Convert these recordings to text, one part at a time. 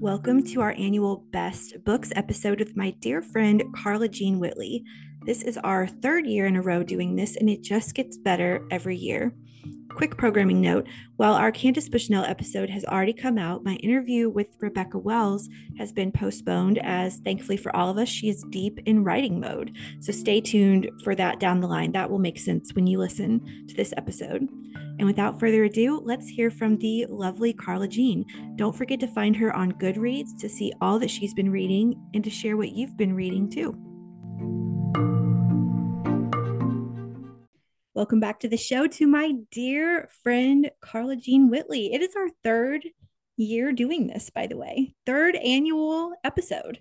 Welcome to our annual Best Books episode with my dear friend Carla Jean Whitley. This is our third year in a row doing this, and it just gets better every year. Quick programming note while our Candace Bushnell episode has already come out, my interview with Rebecca Wells has been postponed as, thankfully for all of us, she is deep in writing mode. So stay tuned for that down the line. That will make sense when you listen to this episode. And without further ado, let's hear from the lovely Carla Jean. Don't forget to find her on Goodreads to see all that she's been reading and to share what you've been reading too. Welcome back to the show to my dear friend Carla Jean Whitley. It is our third year doing this, by the way, third annual episode.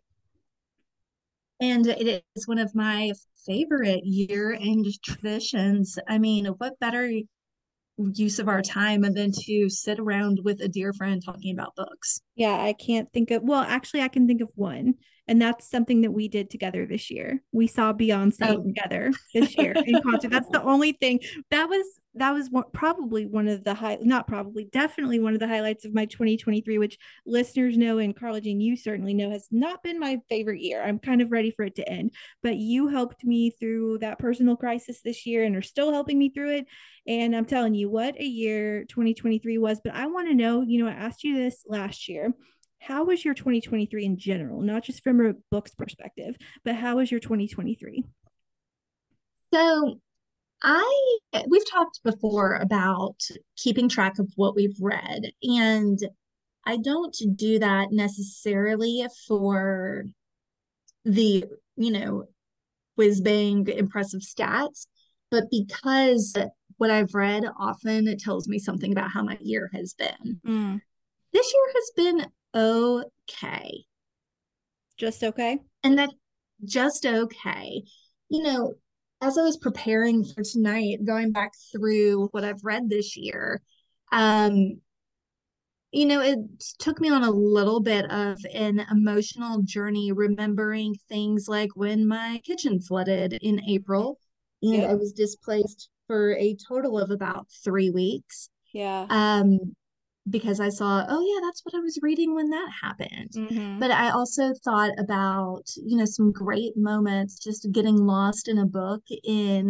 And it is one of my favorite year end traditions. I mean, what better use of our time and then to sit around with a dear friend talking about books? Yeah, I can't think of, well, actually, I can think of one and that's something that we did together this year. We saw Beyonce oh. together this year in concert. That's the only thing that was that was one, probably one of the high not probably definitely one of the highlights of my 2023 which listeners know and Carla Jean you certainly know has not been my favorite year. I'm kind of ready for it to end, but you helped me through that personal crisis this year and are still helping me through it and I'm telling you what a year 2023 was, but I want to know, you know, I asked you this last year how was your 2023 in general, not just from a book's perspective, but how was your 2023? So, I we've talked before about keeping track of what we've read and I don't do that necessarily for the, you know, whiz bang impressive stats, but because what I've read often it tells me something about how my year has been. Mm. This year has been okay. Just okay. And that just okay. You know, as I was preparing for tonight, going back through what I've read this year, um, you know, it took me on a little bit of an emotional journey, remembering things like when my kitchen flooded in April and yep. I was displaced for a total of about three weeks. Yeah. Um, because I saw, oh yeah, that's what I was reading when that happened. Mm-hmm. But I also thought about, you know, some great moments just getting lost in a book in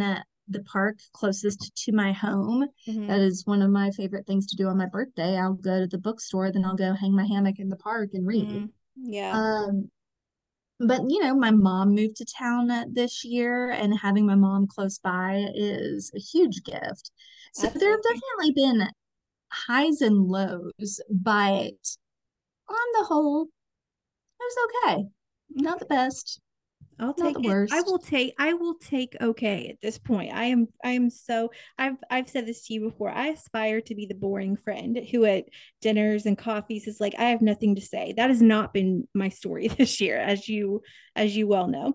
the park closest to my home. Mm-hmm. That is one of my favorite things to do on my birthday. I'll go to the bookstore, then I'll go hang my hammock in the park and read. Mm-hmm. Yeah. Um, but you know, my mom moved to town this year, and having my mom close by is a huge gift. So Absolutely. there have definitely been highs and lows, but on the whole, it was okay. Not the best. I'll Not take it. Worst. I will take I will take okay at this point. I am I am so I've I've said this to you before. I aspire to be the boring friend who at dinners and coffees is like I have nothing to say. That has not been my story this year as you as you well know.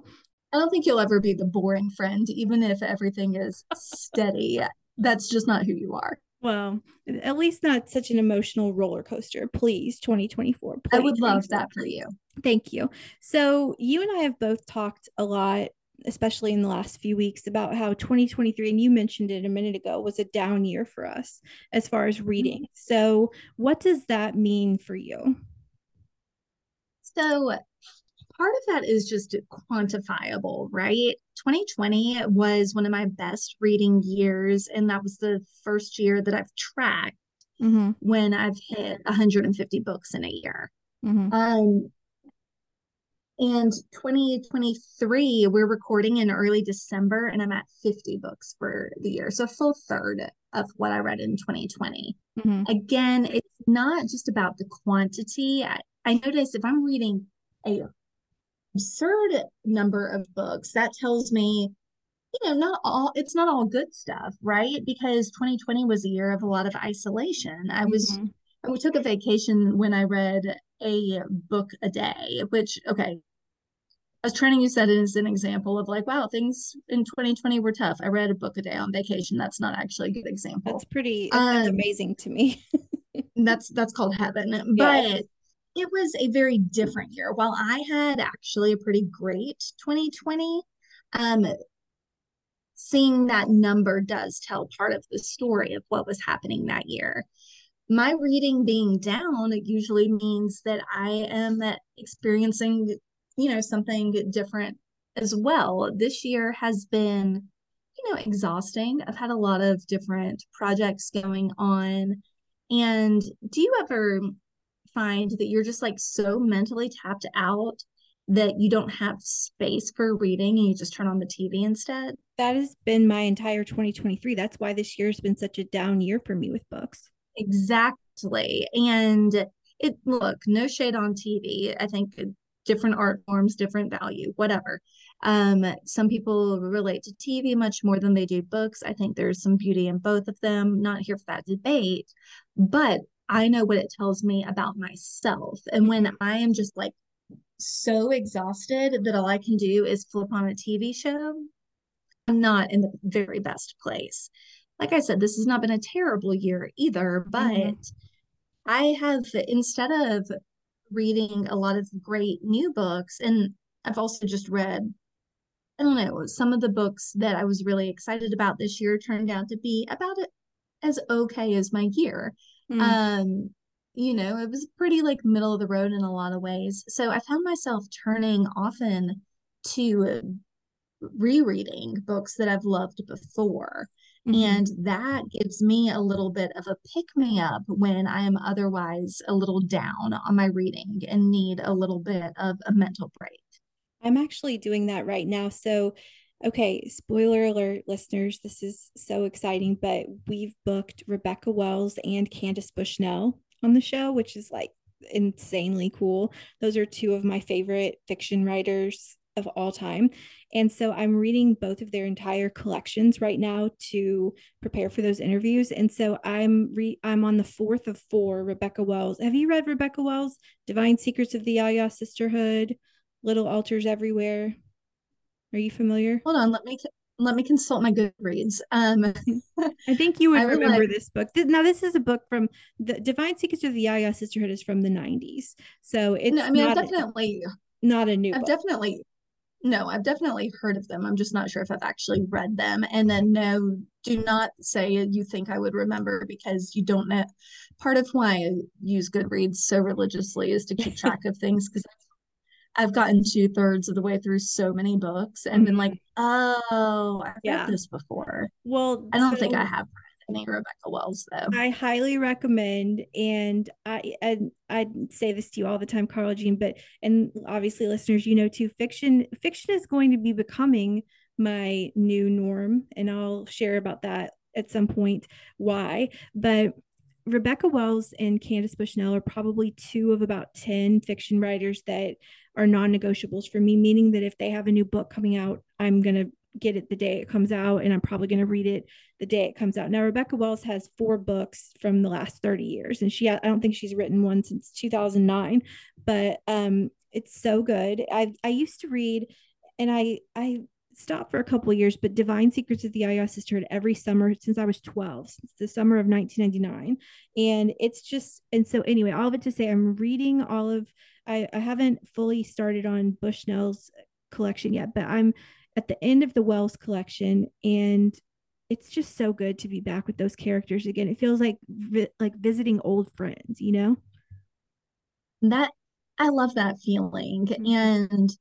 I don't think you'll ever be the boring friend even if everything is steady. That's just not who you are. Well, at least not such an emotional roller coaster. Please, 2024. Please. I would love that for you. Thank you. So, you and I have both talked a lot, especially in the last few weeks, about how 2023, and you mentioned it a minute ago, was a down year for us as far as reading. Mm-hmm. So, what does that mean for you? So, part of that is just quantifiable, right? 2020 was one of my best reading years, and that was the first year that I've tracked mm-hmm. when I've hit 150 books in a year. Mm-hmm. Um, and 2023, we're recording in early December, and I'm at 50 books for the year. So, a full third of what I read in 2020. Mm-hmm. Again, it's not just about the quantity. I, I notice if I'm reading a absurd number of books, that tells me, you know, not all, it's not all good stuff, right? Because 2020 was a year of a lot of isolation. I was, mm-hmm. we took a vacation when I read a book a day, which, okay, I was trying to use that as an example of like, wow, things in 2020 were tough. I read a book a day on vacation. That's not actually a good example. That's pretty that's um, amazing to me. that's that's called heaven. But it was a very different year. While I had actually a pretty great 2020, um, seeing that number does tell part of the story of what was happening that year. My reading being down it usually means that I am experiencing, you know, something different as well. This year has been, you know, exhausting. I've had a lot of different projects going on. And do you ever find that you're just like so mentally tapped out that you don't have space for reading and you just turn on the TV instead? That has been my entire 2023. That's why this year has been such a down year for me with books. Exactly. And it look, no shade on TV. I think different art forms, different value, whatever. Um, some people relate to TV much more than they do books. I think there's some beauty in both of them. Not here for that debate, but I know what it tells me about myself. And when mm-hmm. I am just like so exhausted that all I can do is flip on a TV show, I'm not in the very best place. Like I said, this has not been a terrible year either, but mm-hmm. I have, instead of reading a lot of great new books, and I've also just read, I don't know, some of the books that I was really excited about this year turned out to be about as okay as my year. Mm. Um, you know, it was pretty like middle of the road in a lot of ways. So I found myself turning often to rereading books that I've loved before. Mm-hmm. And that gives me a little bit of a pick me up when I am otherwise a little down on my reading and need a little bit of a mental break. I'm actually doing that right now. So, okay, spoiler alert, listeners, this is so exciting, but we've booked Rebecca Wells and Candace Bushnell on the show, which is like insanely cool. Those are two of my favorite fiction writers of all time. And so I'm reading both of their entire collections right now to prepare for those interviews. And so I'm re I'm on the fourth of four Rebecca Wells. Have you read Rebecca Wells? Divine Secrets of the Ya-Ya Sisterhood, Little Altars Everywhere. Are you familiar? Hold on, let me let me consult my Goodreads. Um, I think you would remember this book. Now, this is a book from the Divine Secrets of the Ya-Ya Sisterhood is from the '90s, so it's. No, I mean, I've definitely not a new. I've book. definitely no, I've definitely heard of them. I'm just not sure if I've actually read them. And then, no, do not say you think I would remember because you don't know. Part of why I use Goodreads so religiously is to keep track of things because I've gotten two thirds of the way through so many books and mm-hmm. been like, oh, I've yeah. read this before. Well, I don't so, think I have read any Rebecca Wells though. I highly recommend, and I I I say this to you all the time, Carla Jean, but and obviously listeners, you know too, fiction fiction is going to be becoming my new norm, and I'll share about that at some point why. But Rebecca Wells and Candace Bushnell are probably two of about 10 fiction writers that are non negotiables for me, meaning that if they have a new book coming out, I'm going to get it the day it comes out and I'm probably going to read it the day it comes out. Now Rebecca Wells has four books from the last 30 years and she I don't think she's written one since 2009, but um it's so good. I I used to read and I I stopped for a couple years, but Divine Secrets of the Ya-Ya Sisterhood every summer since I was 12, since the summer of 1999. And it's just, and so anyway, all of it to say, I'm reading all of, I, I haven't fully started on Bushnell's collection yet, but I'm at the end of the Wells collection. And it's just so good to be back with those characters again. It feels like vi- like visiting old friends, you know? That I love that feeling. Mm-hmm. And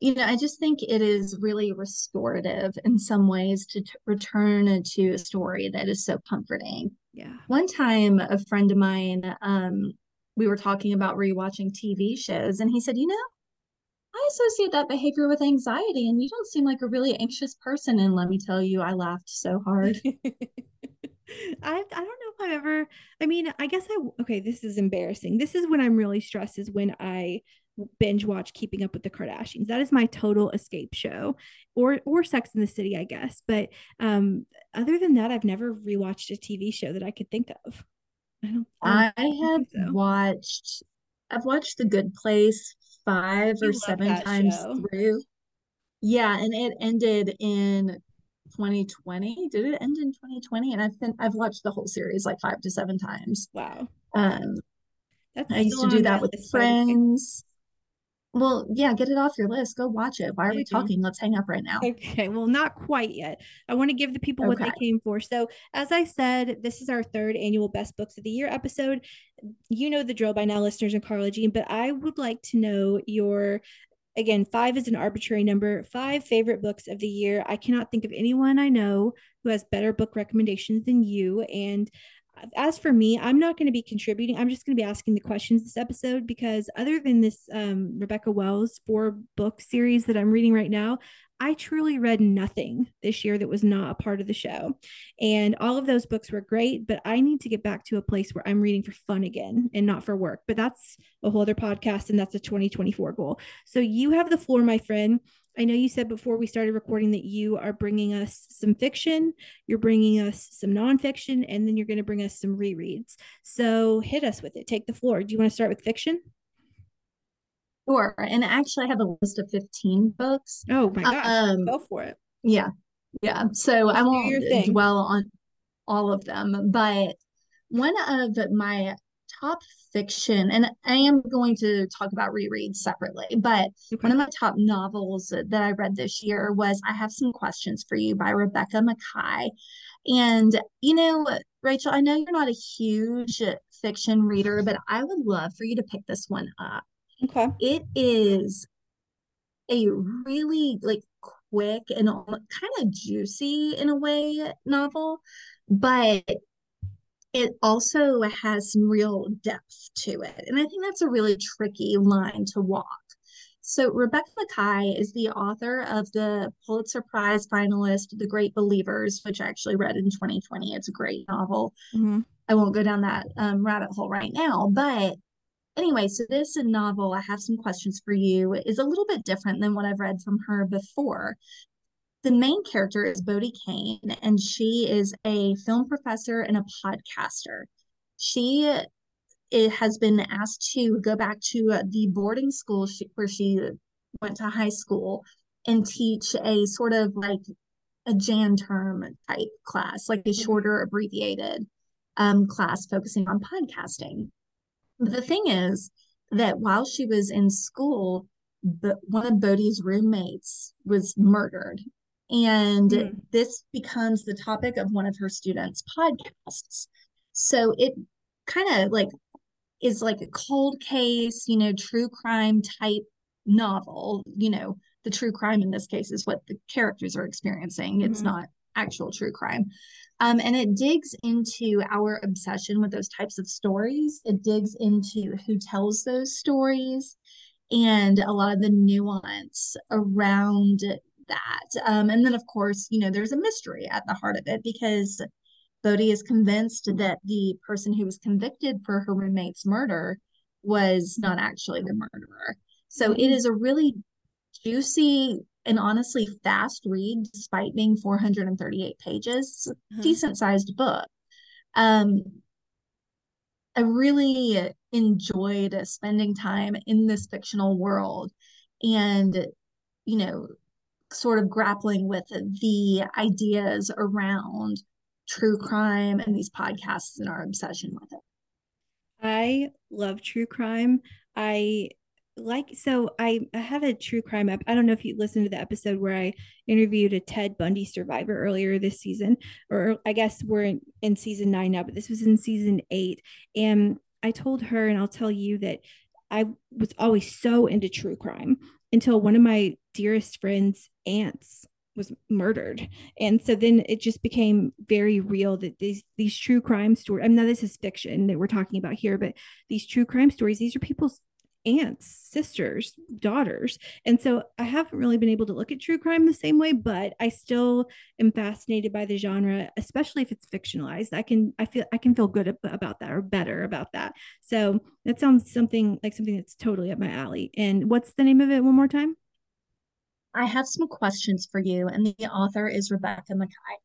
you know, I just think it is really restorative in some ways to t- return to a story that is so comforting. Yeah. One time, a friend of mine, um, we were talking about rewatching TV shows, and he said, You know, I associate that behavior with anxiety, and you don't seem like a really anxious person. And let me tell you, I laughed so hard. I I don't know if I've ever. I mean, I guess I okay. This is embarrassing. This is when I'm really stressed. Is when I binge watch Keeping Up with the Kardashians. That is my total escape show, or or Sex in the City, I guess. But um, other than that, I've never rewatched a TV show that I could think of. I. I, I have so. watched. I've watched The Good Place five or seven times show. through. Yeah, and it ended in 2020. Did it end in 2020? And I've been I've watched the whole series like five to seven times. Wow. Um, That's I used to do that with friends. Well, yeah, get it off your list. Go watch it. Why are we talking? Let's hang up right now. Okay. Well, not quite yet. I want to give the people okay. what they came for. So, as I said, this is our third annual Best Books of the Year episode. You know the drill by now, listeners in Carla Jean, but I would like to know your again, five is an arbitrary number. Five favorite books of the year. I cannot think of anyone I know who has better book recommendations than you. And as for me, I'm not going to be contributing. I'm just going to be asking the questions this episode because other than this um, Rebecca Wells four book series that I'm reading right now, I truly read nothing this year that was not a part of the show. And all of those books were great, but I need to get back to a place where I'm reading for fun again and not for work. But that's a whole other podcast, and that's a 2024 goal. So you have the floor, my friend. I know you said before we started recording that you are bringing us some fiction, you're bringing us some nonfiction, and then you're going to bring us some rereads. So hit us with it. Take the floor. Do you want to start with fiction? Sure. And actually, I have a list of 15 books. Oh my gosh. Um, Go for it. Yeah. Yeah. So Let's I won't dwell on all of them, but one of my top fiction, and I am going to talk about rereads separately, but okay. one of my top novels that I read this year was I Have Some Questions for You by Rebecca Makkai. And, you know, Rachel, I know you're not a huge fiction reader, but I would love for you to pick this one up. Okay. It is a really like quick and kind of juicy in a way novel, but it also has some real depth to it. And I think that's a really tricky line to walk. So, Rebecca Makkai is the author of the Pulitzer Prize finalist, The Great Believers, which I actually read in 2020. It's a great novel. Mm-hmm. I won't go down that um, rabbit hole right now, but anyway, so this novel, I have some questions for you, is a little bit different than what I've read from her before. The main character is Bodie Kane, and she is a film professor and a podcaster. She it has been asked to go back to the boarding school she, where she went to high school and teach a sort of like a Jan term type class, like a mm-hmm. shorter abbreviated um, class focusing on podcasting. But the thing is that while she was in school, but one of Bodie's roommates was murdered. And mm. this becomes the topic of one of her students' podcasts. So it kind of like is like a cold case, you know, true crime type novel. You know, the true crime in this case is what the characters are experiencing. Mm-hmm. It's not actual true crime. Um, and it digs into our obsession with those types of stories. It digs into who tells those stories and a lot of the nuance around that. Um, and then, of course, you know, there's a mystery at the heart of it because Bodie is convinced that the person who was convicted for her roommate's murder was not actually the murderer. So mm-hmm. it is a really juicy and honestly fast read despite being 438 pages. Uh-huh. decent sized book. Um i really enjoyed spending time in this fictional world and you know sort of grappling with the ideas around true crime and these podcasts and our obsession with it. I love true crime. I like so I, I have a true crime app. I don't know if you listened to the episode where I interviewed a Ted Bundy survivor earlier this season, or I guess we're in, in season nine now, but this was in season eight. And I told her, and I'll tell you that I was always so into true crime until one of my dearest friends' aunts was murdered. And so then it just became very real that these these true crime stories. I mean, now this is fiction that we're talking about here, but these true crime stories, these are people's aunts, sisters, daughters. And so I haven't really been able to look at true crime the same way, but I still am fascinated by the genre, especially if it's fictionalized. I can I feel I can feel good about that or better about that. So that sounds something like something that's totally up my alley. And what's the name of it one more time? I have some questions for you, and the author is Rebecca Makkai.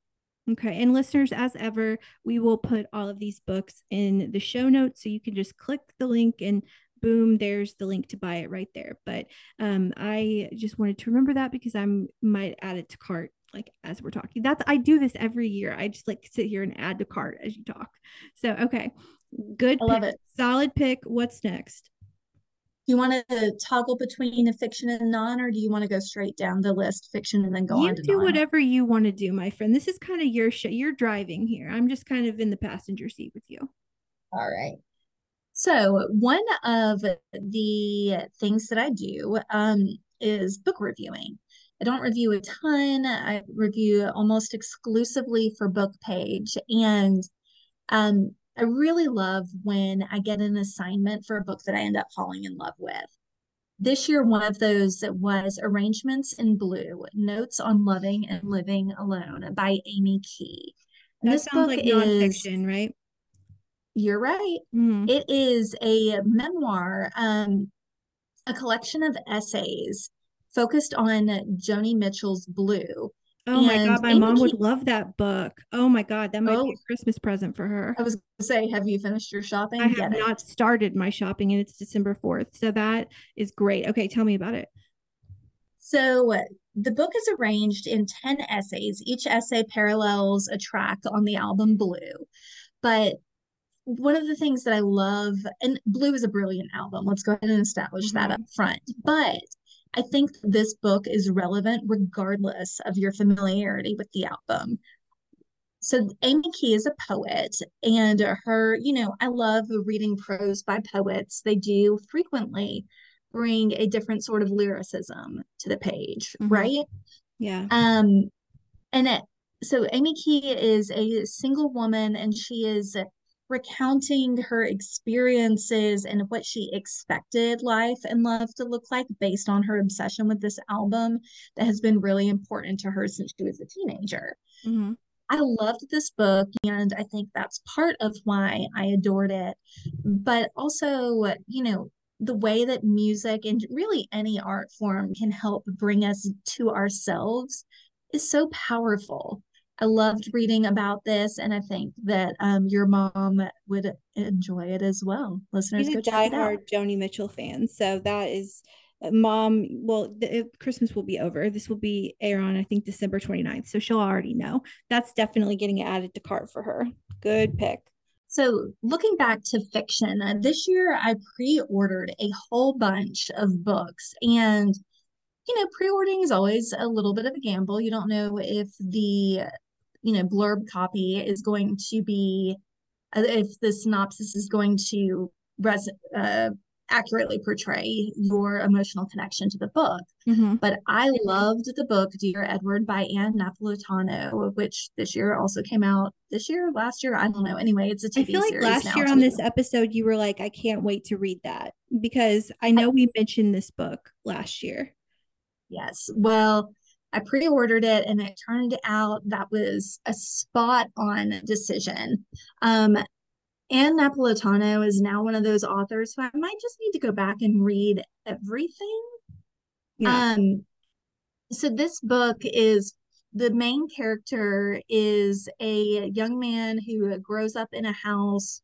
Okay. And listeners, as ever, we will put all of these books in the show notes. So you can just click the link and boom, there's the link to buy it right there. But um, I just wanted to remember that because I might add it to cart like as we're talking. That's I do this every year. I just like sit here and add to cart as you talk. So okay, good. I love pick. it. Solid pick. What's next? Do you want to toggle between a fiction and non, or do you want to go straight down the list, fiction, and then go you on to do non? whatever you want to do, my friend. This is kind of your show. You're driving here. I'm just kind of in the passenger seat with you. All right. So one of the things that I do um, is book reviewing. I don't review a ton. I review almost exclusively for Book Page, and um, I really love when I get an assignment for a book that I end up falling in love with. This year, one of those was Arrangements in Blue Notes on Loving and Living Alone by Amy Key. And this book like nonfiction, is, right? You're right. Mm-hmm. It is a memoir, um, a collection of essays focused on Joni Mitchell's Blue. Oh my god, my Amy mom would love that book. Oh my god, that might oh, be a. Christmas present for her. I was gonna say, have you finished your shopping? I have Get not it. started my shopping and it's December 4th. So that is great. Okay, tell me about it. So the book is arranged in 10 essays. Each essay parallels a track on the album Blue. But one of the things that I love, and Blue is a brilliant album. Let's go ahead and establish mm-hmm. that up front. But I think this book is relevant regardless of your familiarity with the album. So, Amy Key is a poet, and her, you know, I love reading prose by poets. They do frequently bring a different sort of lyricism to the page, mm-hmm. right? Yeah. Um, and it, so Amy Key is a single woman, and she is recounting her experiences and what she expected life and love to look like based on her obsession with this album that has been really important to her since she was a teenager. Mm-hmm. I loved this book, and I think that's part of why I adored it. But also, you know, the way that music and really any art form can help bring us to ourselves is so powerful. I loved reading about this, and I think that um, your mom would enjoy it as well. Listeners, She's go it out. Joni Mitchell fan, so that is uh, mom. Well, the, Christmas will be over. This will be air on I think December 29th, so she'll already know. That's definitely getting added to cart for her. Good pick. So, looking back to fiction, uh, this year I pre ordered a whole bunch of books. And, you know, pre ordering is always a little bit of a gamble. You don't know if the you know blurb copy is going to be uh, if the synopsis is going to res- uh, accurately portray your emotional connection to the book. Mm-hmm. But I loved the book Dear Edward by Ann Napolitano, which this year also came out this year, last year, I don't know. Anyway, it's a TV I feel like last year too. on this episode you were like, I can't wait to read that because I know I, we mentioned this book last year. Yes. Well, I pre ordered it and it turned out that was a spot on decision. Um, Ann Napolitano is now one of those authors who I might just need to go back and read everything. Yeah. Um, so this book is the main character is a young man who grows up in a house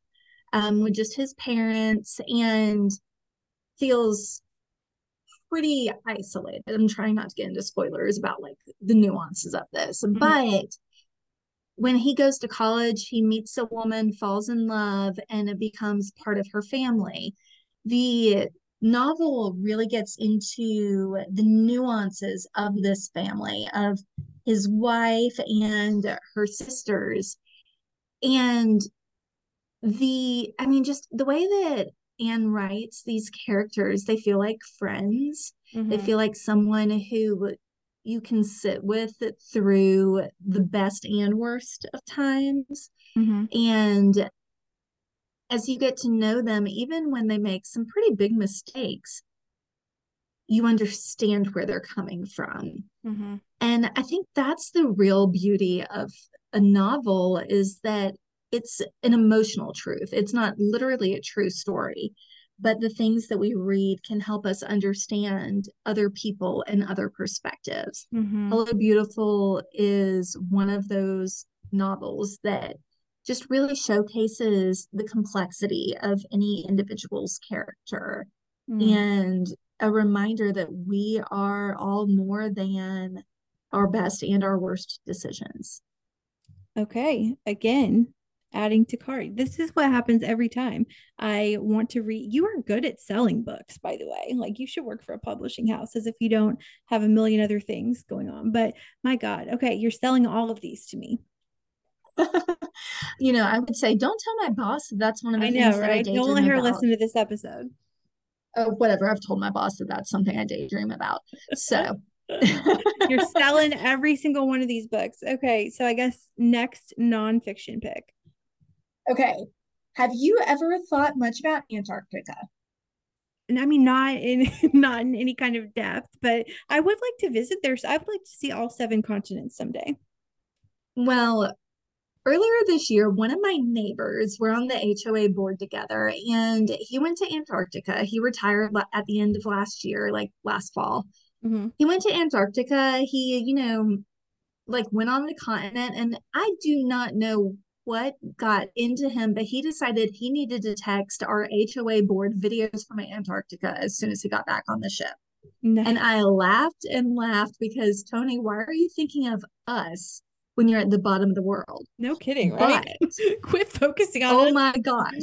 um, with just his parents and feels pretty isolated. I'm trying not to get into spoilers about like the nuances of this, mm-hmm. but when he goes to college, he meets a woman, falls in love, and it becomes part of her family. The novel really gets into the nuances of this family, of his wife and her sisters. And the, I mean, just the way that Ann writes these characters, they feel like friends. Mm-hmm. They feel like someone who you can sit with through the best and worst of times. Mm-hmm. And as you get to know them, even when they make some pretty big mistakes, you understand where they're coming from. Mm-hmm. And I think that's the real beauty of a novel is that it's an emotional truth. It's not literally a true story, but the things that we read can help us understand other people and other perspectives. Mm-hmm. Hello Beautiful is one of those novels that just really showcases the complexity of any individual's character mm. and a reminder that we are all more than our best and our worst decisions. Okay. Again, adding to cart. This is what happens every time I want to read. You are good at selling books, by the way. Like you should work for a publishing house as if you don't have a million other things going on. But my God, okay, you're selling all of these to me. you know, I would say, don't tell my boss that's one of the I things know, right? I don't let her about. listen to this episode. Oh, whatever. I've told my boss that that's something I daydream about. So you're selling every single one of these books. Okay, so I guess next nonfiction pick. Okay. Have you ever thought much about Antarctica? And I mean, not in not in any kind of depth, but I would like to visit there. So I would like to see all seven continents someday. Well, earlier this year, one of my neighbors were on the HOA board together, and he went to Antarctica. He retired at the end of last year, like last fall. Mm-hmm. He went to Antarctica. He, you know, like went on the continent, and I do not know what got into him, but he decided he needed to text our HOA board videos from Antarctica as soon as he got back on the ship. And I laughed and laughed because Tony, why are you thinking of us when you're at the bottom of the world? No kidding, right? But, Quit focusing on. Oh my gosh!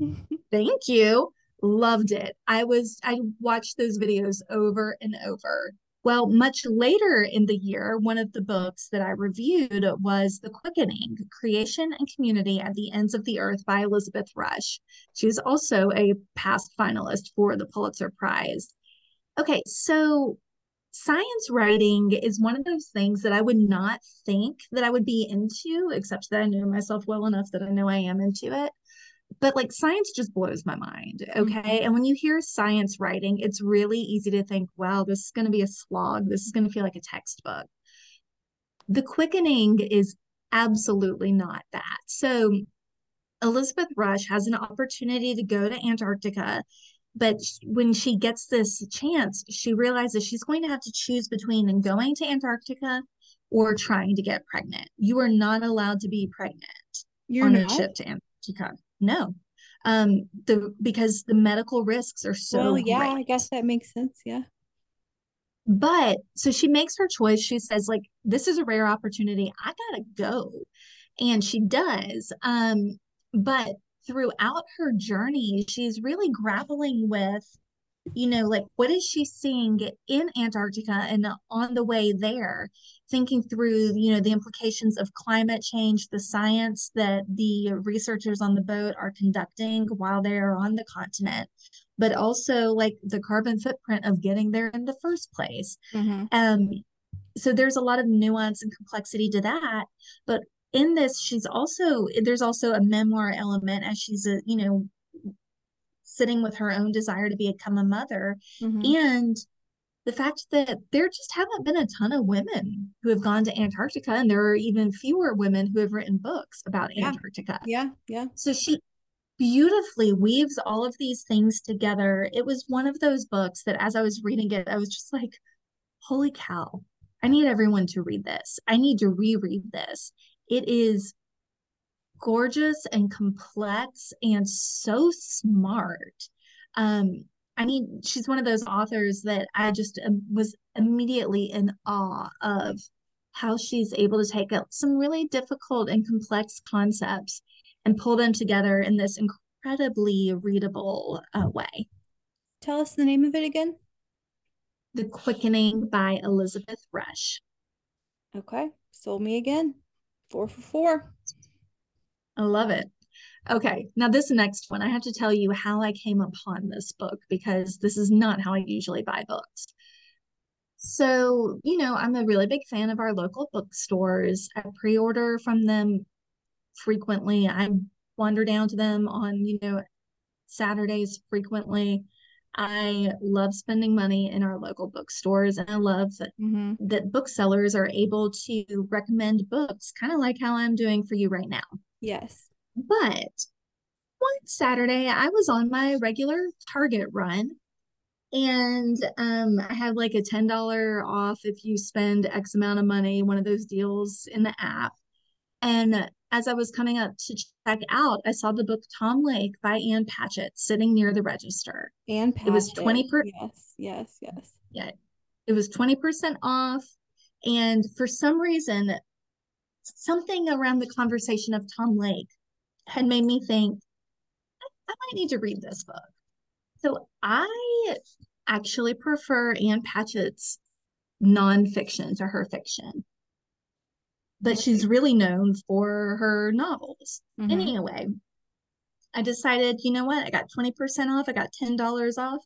Thank you. Loved it. I was I watched those videos over and over. Well, much later in the year, one of the books that I reviewed was The Quickening Creation and Community at the Ends of the Earth by Elizabeth Rush. She was also a past finalist for the Pulitzer Prize. Okay, so science writing is one of those things that I would not think that I would be into, except that I know myself well enough that I know I am into it but like science just blows my mind. Okay. Mm-hmm. And when you hear science writing, it's really easy to think, wow, this is going to be a slog. This is going to feel like a textbook. The quickening is absolutely not that. So Elizabeth Rush has an opportunity to go to Antarctica. But when she gets this chance, she realizes she's going to have to choose between going to Antarctica or trying to get pregnant. You are not allowed to be pregnant You're on not? a ship to Antarctica. No. Um, the because the medical risks are so well, yeah, great. I guess that makes sense. Yeah. But so she makes her choice. She says, like, this is a rare opportunity. I gotta go. And she does. Um, but throughout her journey, she's really grappling with you know, like what is she seeing in Antarctica and on the way there, thinking through, you know, the implications of climate change, the science that the researchers on the boat are conducting while they are on the continent, but also like the carbon footprint of getting there in the first place. Mm-hmm. Um, so there's a lot of nuance and complexity to that. But in this, she's also there's also a memoir element as she's a, you know, sitting with her own desire to become a mother mm-hmm. and the fact that there just haven't been a ton of women who have gone to Antarctica, and there are even fewer women who have written books about yeah. Antarctica. Yeah, yeah. So she beautifully weaves all of these things together. It was one of those books that, as I was reading it, I was just like, holy cow, I need everyone to read this. I need to reread this. It is gorgeous and complex and so smart. Um, I mean, she's one of those authors that I just um, was immediately in awe of how she's able to take some really difficult and complex concepts and pull them together in this incredibly readable uh, way. Tell us the name of it again. The Quickening by Elizabeth Rush. Okay, sold me again. Four for four. I love it. Okay, now this next one, I have to tell you how I came upon this book because this is not how I usually buy books. So, you know, I'm a really big fan of our local bookstores. I pre order from them frequently. I wander down to them on, you know, Saturdays frequently. I love spending money in our local bookstores and I love that, mm-hmm. that booksellers are able to recommend books, kind of like how I'm doing for you right now. Yes. But one Saturday, I was on my regular Target run and um, I had like a $10 off if you spend X amount of money, one of those deals in the app. And as I was coming up to check out, I saw the book Tom Lake by Ann Patchett sitting near the register. Ann Patchett. It was 20 per Yes, yes, yes. Yeah. It was 20% off. And for some reason, something around the conversation of Tom Lake had made me think I might need to read this book. So I actually prefer Ann Patchett's nonfiction to her fiction. But she's really known for her novels. Mm-hmm. Anyway, I decided, you know what? I got 20% off, I got $10 off.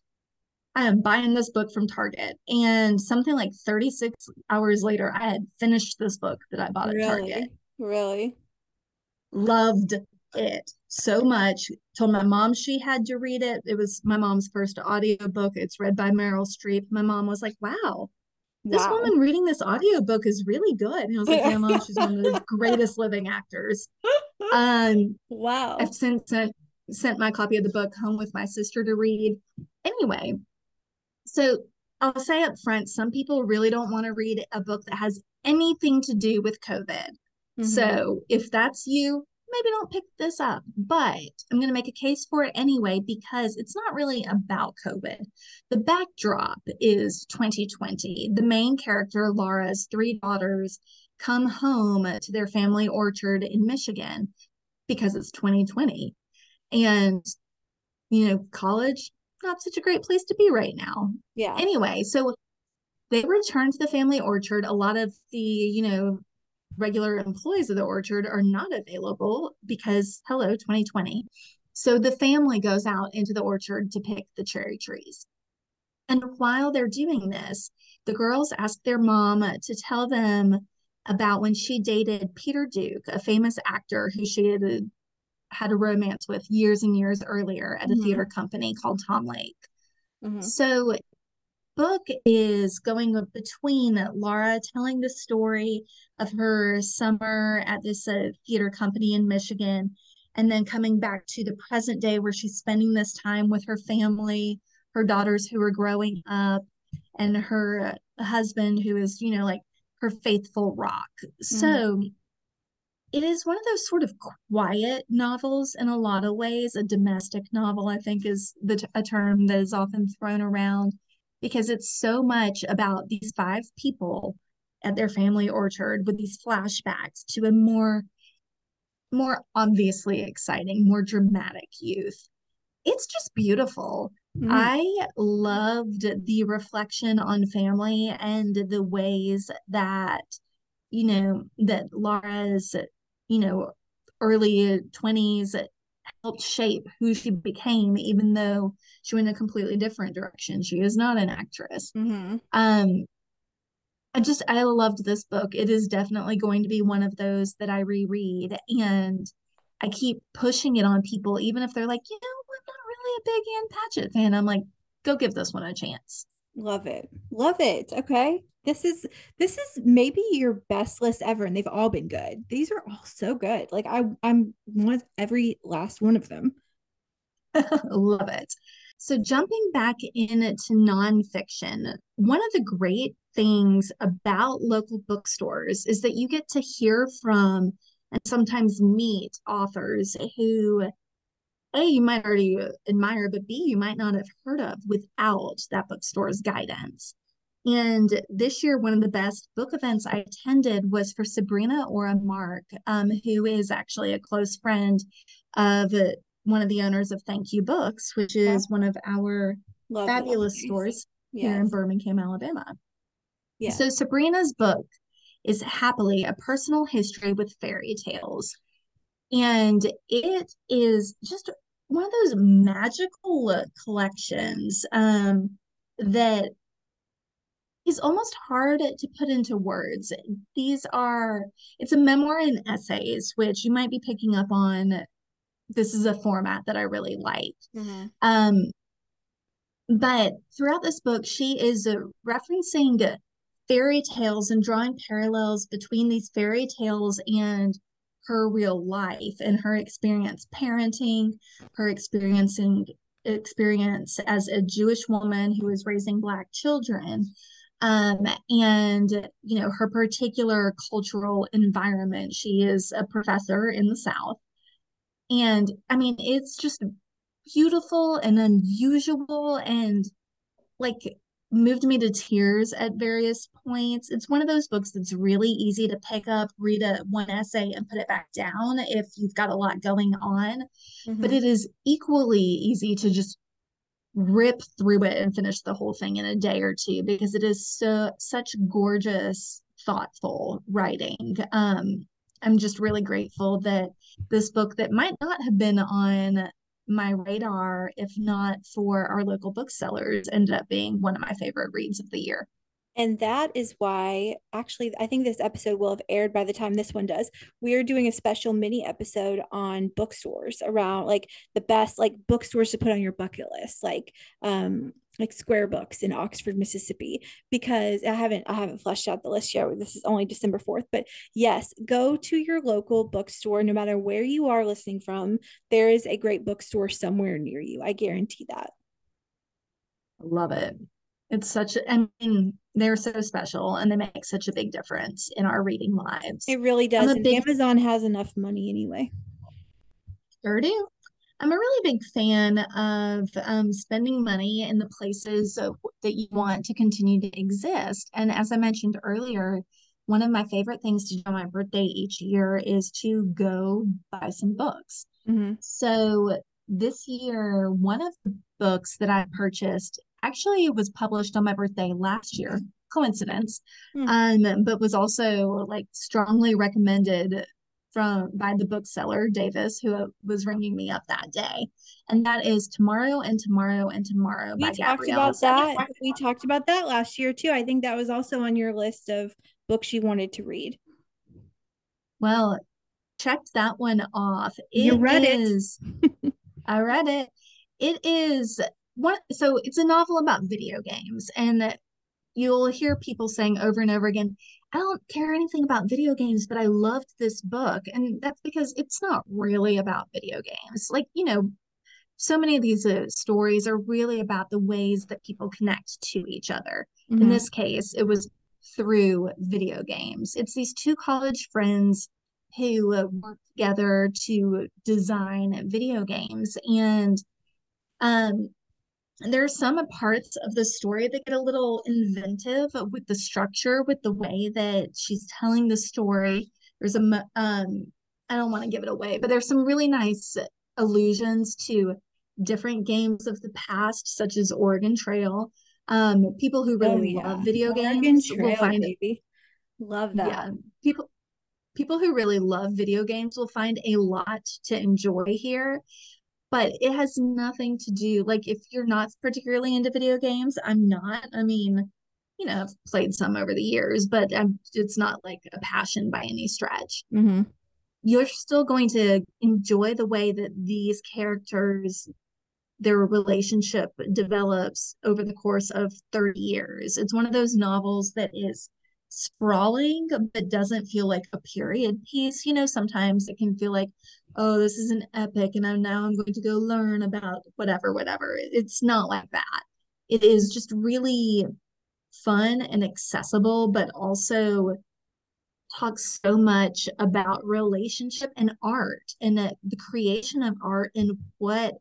I am buying this book from Target. And something like 36 hours later, I had finished this book that I bought really? at Target. Really? Loved it so much. Told my mom she had to read it. It was my mom's first audiobook. It's read by Meryl Streep. My mom was like, wow, this wow. woman reading this audiobook is really good. And I was like, yeah, mom, she's one of the greatest living actors. Um, wow. I've since sent, sent my copy of the book home with my sister to read. Anyway, so I'll say up front, some people really don't want to read a book that has anything to do with COVID. Mm-hmm. So if that's you, maybe don't pick this up, but I'm going to make a case for it anyway because it's not really about COVID. The backdrop is 2020. The main character, Laura's three daughters, come home to their family orchard in Michigan because it's 2020. And, you know, college, not such a great place to be right now. Yeah. Anyway, so they return to the family orchard. A lot of the, you know, regular employees of the orchard are not available because hello 2020 so the family goes out into the orchard to pick the cherry trees and while they're doing this the girls ask their mom to tell them about when she dated peter duke a famous actor who she had a, had a romance with years and years earlier at a mm-hmm. theater company called tom lake mm-hmm. so book is going between Laura telling the story of her summer at this uh, theater company in Michigan and then coming back to the present day where she's spending this time with her family, her daughters who are growing up, and her husband who is, you know, like her faithful rock. Mm-hmm. So it is one of those sort of quiet novels in a lot of ways. A domestic novel, I think, is the t- a term that is often thrown around because it's so much about these five people at their family orchard with these flashbacks to a more more obviously exciting more dramatic youth it's just beautiful mm. i loved the reflection on family and the ways that you know that laura's you know early 20s helped shape who she became, even though she went a completely different direction. She is not an actress. Mm-hmm. Um, I just I loved this book. It is definitely going to be one of those that I reread, and I keep pushing it on people, even if they're like, you know, I'm not really a big Ann Patchett fan. I'm like, go give this one a chance. Love it. Love it. Okay. This is this is maybe your best list ever and they've all been good. These are all so good. Like I I'm with every last one of them. Love it. So jumping back into nonfiction, one of the great things about local bookstores is that you get to hear from and sometimes meet authors who a you might already admire but b you might not have heard of without that bookstore's guidance and this year one of the best book events i attended was for sabrina Orah Mark um, who is actually a close friend of one of the owners of thank you books which is one of our Love fabulous stores yes. here in birmingham alabama yeah. so sabrina's book is happily a personal history with fairy tales and it is just one of those magical collections um, that is almost hard to put into words. These are, it's a memoir and essays, which you might be picking up on. This is a format that I really like. Mm-hmm. Um, but throughout this book, she is uh, referencing fairy tales and drawing parallels between these fairy tales and her real life and her experience parenting, her experiencing experience as a Jewish woman who is raising black children. Um, and you know her particular cultural environment. She is a professor in the South, and I mean it's just beautiful and unusual and like moved me to tears at various points. It's one of those books that's really easy to pick up, read a one essay and put it back down if you've got a lot going on. Mm-hmm. But it is equally easy to just rip through it and finish the whole thing in a day or two because it is so such gorgeous, thoughtful writing. Um, I'm just really grateful that this book that might not have been on my radar, if not for our local booksellers, ended up being one of my favorite reads of the year. And that is why, actually, I think this episode will have aired by the time this one does. We are doing a special mini episode on bookstores around like the best like bookstores to put on your bucket list, like um like Square Books in Oxford, Mississippi, because I haven't I haven't fleshed out the list yet. This is only December 4th, but yes, go to your local bookstore no matter where you are listening from. There is a great bookstore somewhere near you. I guarantee that. I love it. It's such I mean, they're so special and they make such a big difference in our reading lives. It really does. And big, Amazon has enough money anyway. Sure do. I'm a really big fan of um, spending money in the places that you want to continue to exist. And as I mentioned earlier, one of my favorite things to do on my birthday each year is to go buy some books. Mm-hmm. So this year, one of the books that I purchased actually it was published on my birthday last year coincidence mm. um but was also like strongly recommended from by the bookseller Davis who was ringing me up that day. And that is tomorrow and tomorrow and tomorrow we talked Gabrielle. about that we talked about that last year too. I think that was also on your list of books you wanted to read. Well checked that one off. It you read is, it i read it. It is what so it's a novel about video games and you'll hear people saying over and over again i don't care anything about video games but i loved this book and that's because it's not really about video games. Like you know so many of these uh, stories are really about the ways that people connect to each other. Mm-hmm. in this case it was through video games. It's these two college friends who uh, work together to design video games and um there are some parts of the story that get a little inventive with the structure, with the way that she's telling the story. There's a, um, I don't want to give it away, but there's some really nice allusions to different games of the past, such as Oregon Trail. Um, people who really oh, yeah. love video Oregon games Trail, will find baby. Love that. Yeah, people people who really love video games will find a lot to enjoy here but it has nothing to do like if you're not particularly into video games i'm not. I mean you know i've played some over the years but I'm, it's not like a passion by any stretch. Mm-hmm. you're still going to enjoy the way that these characters their relationship develops over the course of 30 years. It's one of those novels that is sprawling but doesn't feel like a period piece you know sometimes it can feel like oh this is an epic and i'm now i'm going to go learn about whatever whatever. It's not like that. It is just really fun and accessible but also talks so much about relationship and art and the, the creation of art and what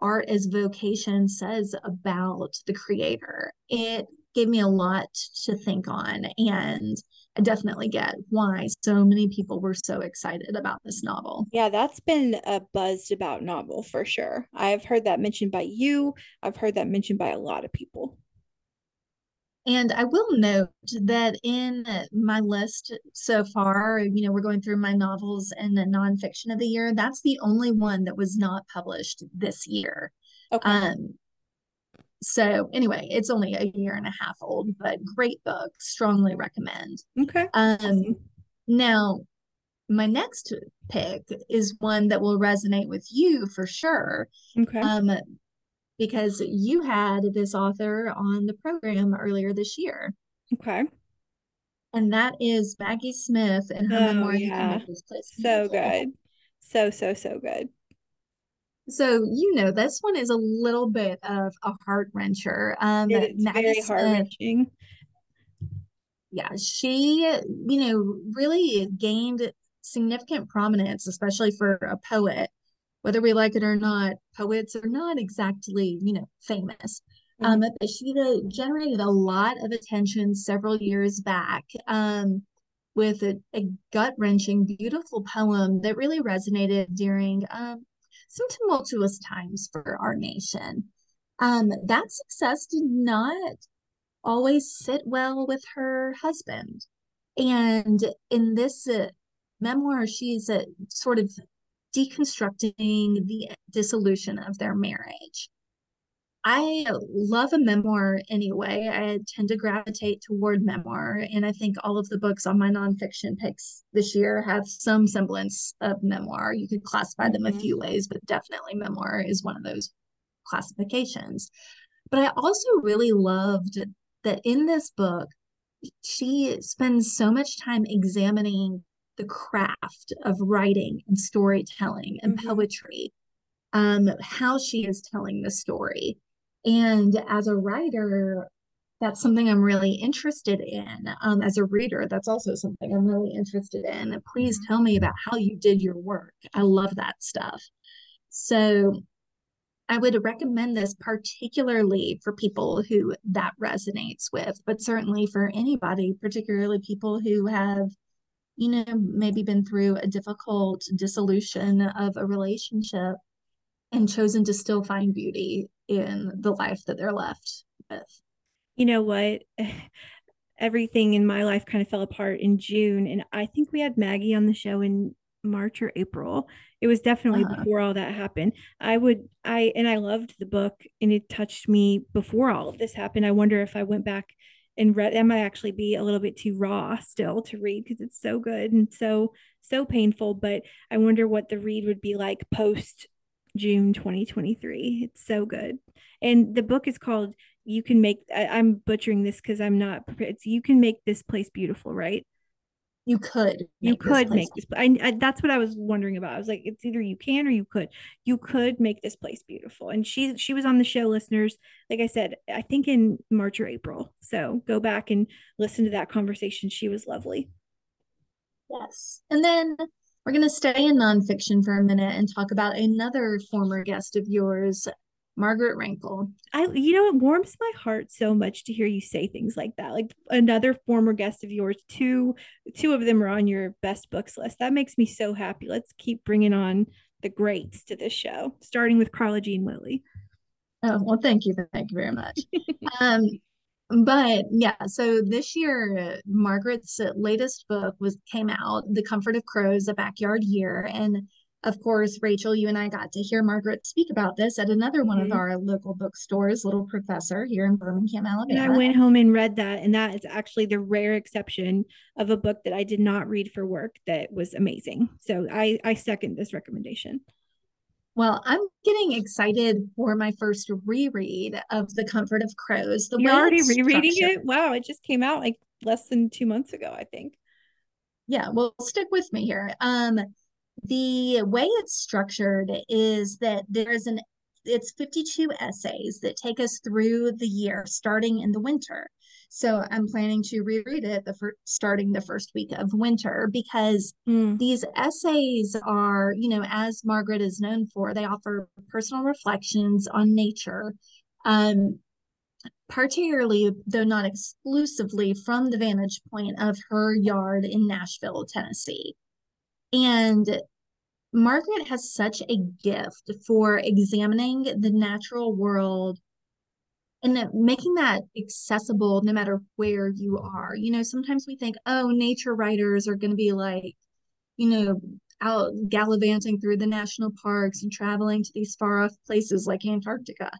art as vocation says about the creator. It gave me a lot to think on. And I definitely get why so many people were so excited about this novel. Yeah, that's been a buzzed about novel for sure. I've heard that mentioned by you, I've heard that mentioned by a lot of people. And I will note that in my list so far, you know, we're going through my novels and the nonfiction of the year. That's the only one that was not published this year. Okay. Um, so anyway, it's only a year and a half old, but great book. Strongly recommend. Okay. Um now my next pick is one that will resonate with you for sure. Okay. Um because you had this author on the program earlier this year. Okay. And that is Maggie Smith and her oh, memoir. Yeah. So good. So, so, so good. So you know this one is a little bit of a heart wrencher. Um, it's very heart wrenching. Yeah, she you know really gained significant prominence, especially for a poet. Whether we like it or not, poets are not exactly you know famous. Um, but she generated a lot of attention several years back um, with a, a gut wrenching, beautiful poem that really resonated during um, some tumultuous times for our nation. Um, that success did not always sit well with her husband. And in this uh, memoir, she's uh, sort of deconstructing the dissolution of their marriage. I love a memoir anyway. I tend to gravitate toward memoir. And I think all of the books on my nonfiction picks this year have some semblance of memoir. You could classify them mm-hmm. a few ways, but definitely memoir is one of those classifications. But I also really loved that in this book, she spends so much time examining the craft of writing and storytelling and mm-hmm. poetry, um, how she is telling the story. And as a writer, that's something I'm really interested in. Um, as a reader, that's also something I'm really interested in. Please mm-hmm. tell me about how you did your work. I love that stuff. So I would recommend this particularly for people who that resonates with, but certainly for anybody, particularly people who have, you know, maybe been through a difficult dissolution of a relationship and chosen to still find beauty in the life that they're left with. You know what? Everything in my life kind of fell apart in June. And I think we had Maggie on the show in March or April. It was definitely uh-huh. before all that happened. I would I and I loved the book and it touched me before all of this happened. I wonder if I went back and read that might actually be a little bit too raw still to read because it's so good and so so painful, but I wonder what the read would be like post June 2023. It's so good. And the book is called You Can Make I, am butchering this because I'm not prepared. It's You Can Make This Place Beautiful, right? you could you could make this I, I, that's what i was wondering about i was like it's either you can or you could you could make this place beautiful and she she was on the show listeners like i said i think in march or april so go back and listen to that conversation she was lovely yes and then we're going to stay in nonfiction for a minute and talk about another former guest of yours Margaret Renkl. I you know it warms my heart so much to hear you say things like that. Like another former guest of yours, two two of them are on your best books list. That makes me so happy. Let's keep bringing on the greats to this show, starting with Carla Jean Whitley. Oh, well, thank you. Thank you very much. um, but yeah, so this year, Margaret's latest book was came out, The Comfort of Crows, A Backyard Year. And of course, Rachel, you and I got to hear Margaret speak about this at another one mm-hmm. of our local bookstores, Little Professor, here in Birmingham, Alabama. And I went home and read that, and that is actually the rare exception of a book that I did not read for work that was amazing. So I I second this recommendation. Well, I'm getting excited for my first reread of The Comfort of Crows. The You're already rereading it? Wow, it just came out like less than two months ago, I think. Yeah, well, stick with me here. Um, the way it's structured is that there's an it's 52 essays that take us through the year starting in the winter so i'm planning to reread it the first starting the first week of winter because mm. these essays are you know as margaret is known for they offer personal reflections on nature um particularly though not exclusively from the vantage point of her yard in nashville tennessee and Margaret has such a gift for examining the natural world and making that accessible no matter where you are. You know, sometimes we think, oh, nature writers are going to be like, you know, out gallivanting through the national parks and traveling to these far off places like Antarctica.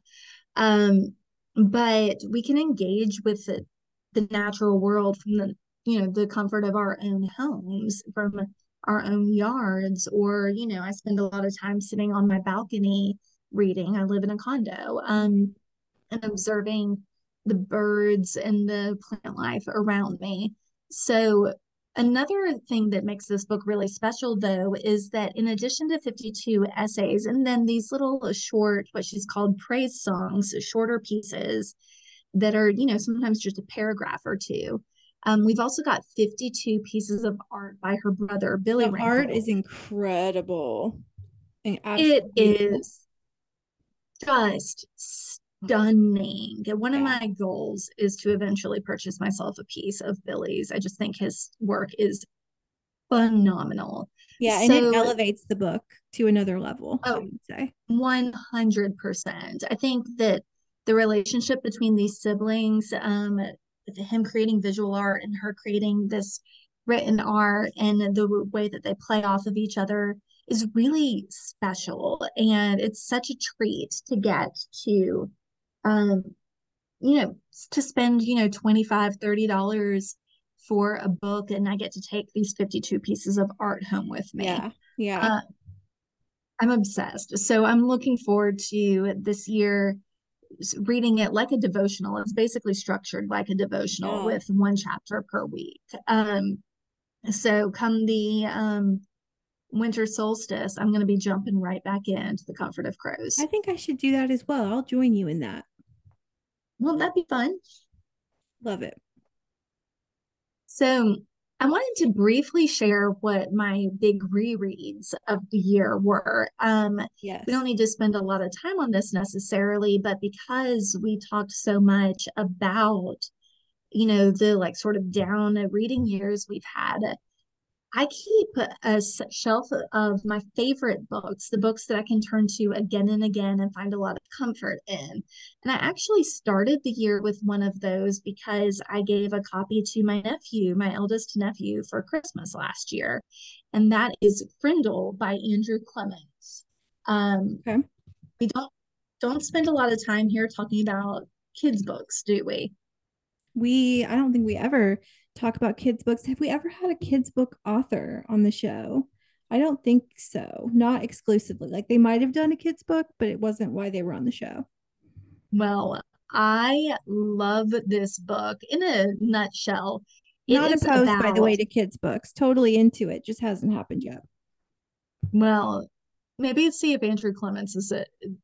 Um, but we can engage with the, the natural world from the, you know, the comfort of our own homes, from our own yards or you know i spend a lot of time sitting on my balcony reading i live in a condo um and observing the birds and the plant life around me so another thing that makes this book really special though is that in addition to 52 essays and then these little short what she's called praise songs shorter pieces that are you know sometimes just a paragraph or two um, we've also got 52 pieces of art by her brother, Billy. The art is incredible. It is just stunning. One of my goals is to eventually purchase myself a piece of Billy's. I just think his work is phenomenal. Yeah, and so, it elevates the book to another level, oh, I would say. 100%. I think that the relationship between these siblings, um, him creating visual art and her creating this written art and the way that they play off of each other is really special and it's such a treat to get to um you know to spend you know 25 30 dollars for a book and i get to take these 52 pieces of art home with me yeah yeah uh, i'm obsessed so i'm looking forward to this year reading it like a devotional it's basically structured like a devotional yeah. with one chapter per week um so come the um winter solstice, I'm going to be jumping right back into the comfort of crows. I think I should do that as well. I'll join you in that. Well, that'd be fun. Love it. So, I wanted to briefly share what my big rereads of the year were. Um, yes. We don't need to spend a lot of time on this necessarily, but because we talked so much about, you know, the like sort of down reading years we've had, I keep a shelf of my favorite books, the books that I can turn to again and again and find a lot of comfort in. And I actually started the year with one of those because I gave a copy to my nephew, my eldest nephew, for Christmas last year. And that is Frindle by Andrew Clements. Um, okay. We don't don't spend a lot of time here talking about kids' books, do we? We I don't think we ever talk about kids' books. Have we ever had a kids' book author on the show? I don't think so. Not exclusively. Like they might have done a kids' book, but it wasn't why they were on the show. Well, I love this book in a nutshell. Not opposed, about... by the way, to kids' books. Totally into it. Just hasn't happened yet. Well, maybe see if Andrew Clements has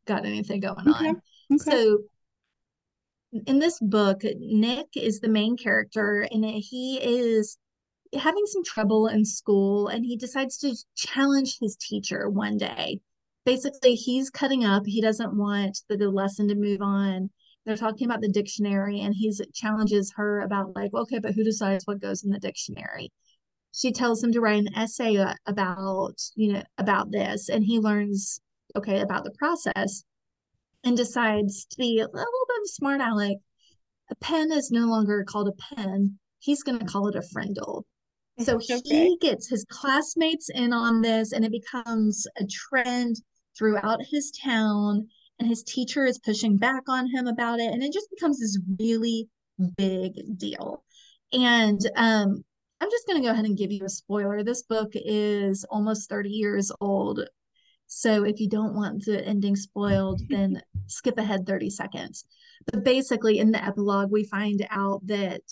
got anything going okay. on. Okay. So in this book, Nick is the main character, and he is having some trouble in school, and he decides to challenge his teacher one day. Basically, he's cutting up. He doesn't want the, the lesson to move on. They're talking about the dictionary, and he challenges her about like, okay, but who decides what goes in the dictionary? She tells him to write an essay about, you know, about this, and he learns okay about the process and decides to be a little bit of a smart aleck. A pen is no longer called a pen. He's going to call it a frindle. So okay. he gets his classmates in on this, and it becomes a trend throughout his town. And his teacher is pushing back on him about it, and it just becomes this really big deal. And um, I'm just going to go ahead and give you a spoiler. This book is almost 30 years old. So if you don't want the ending spoiled, then skip ahead 30 seconds. But basically, in the epilogue, we find out that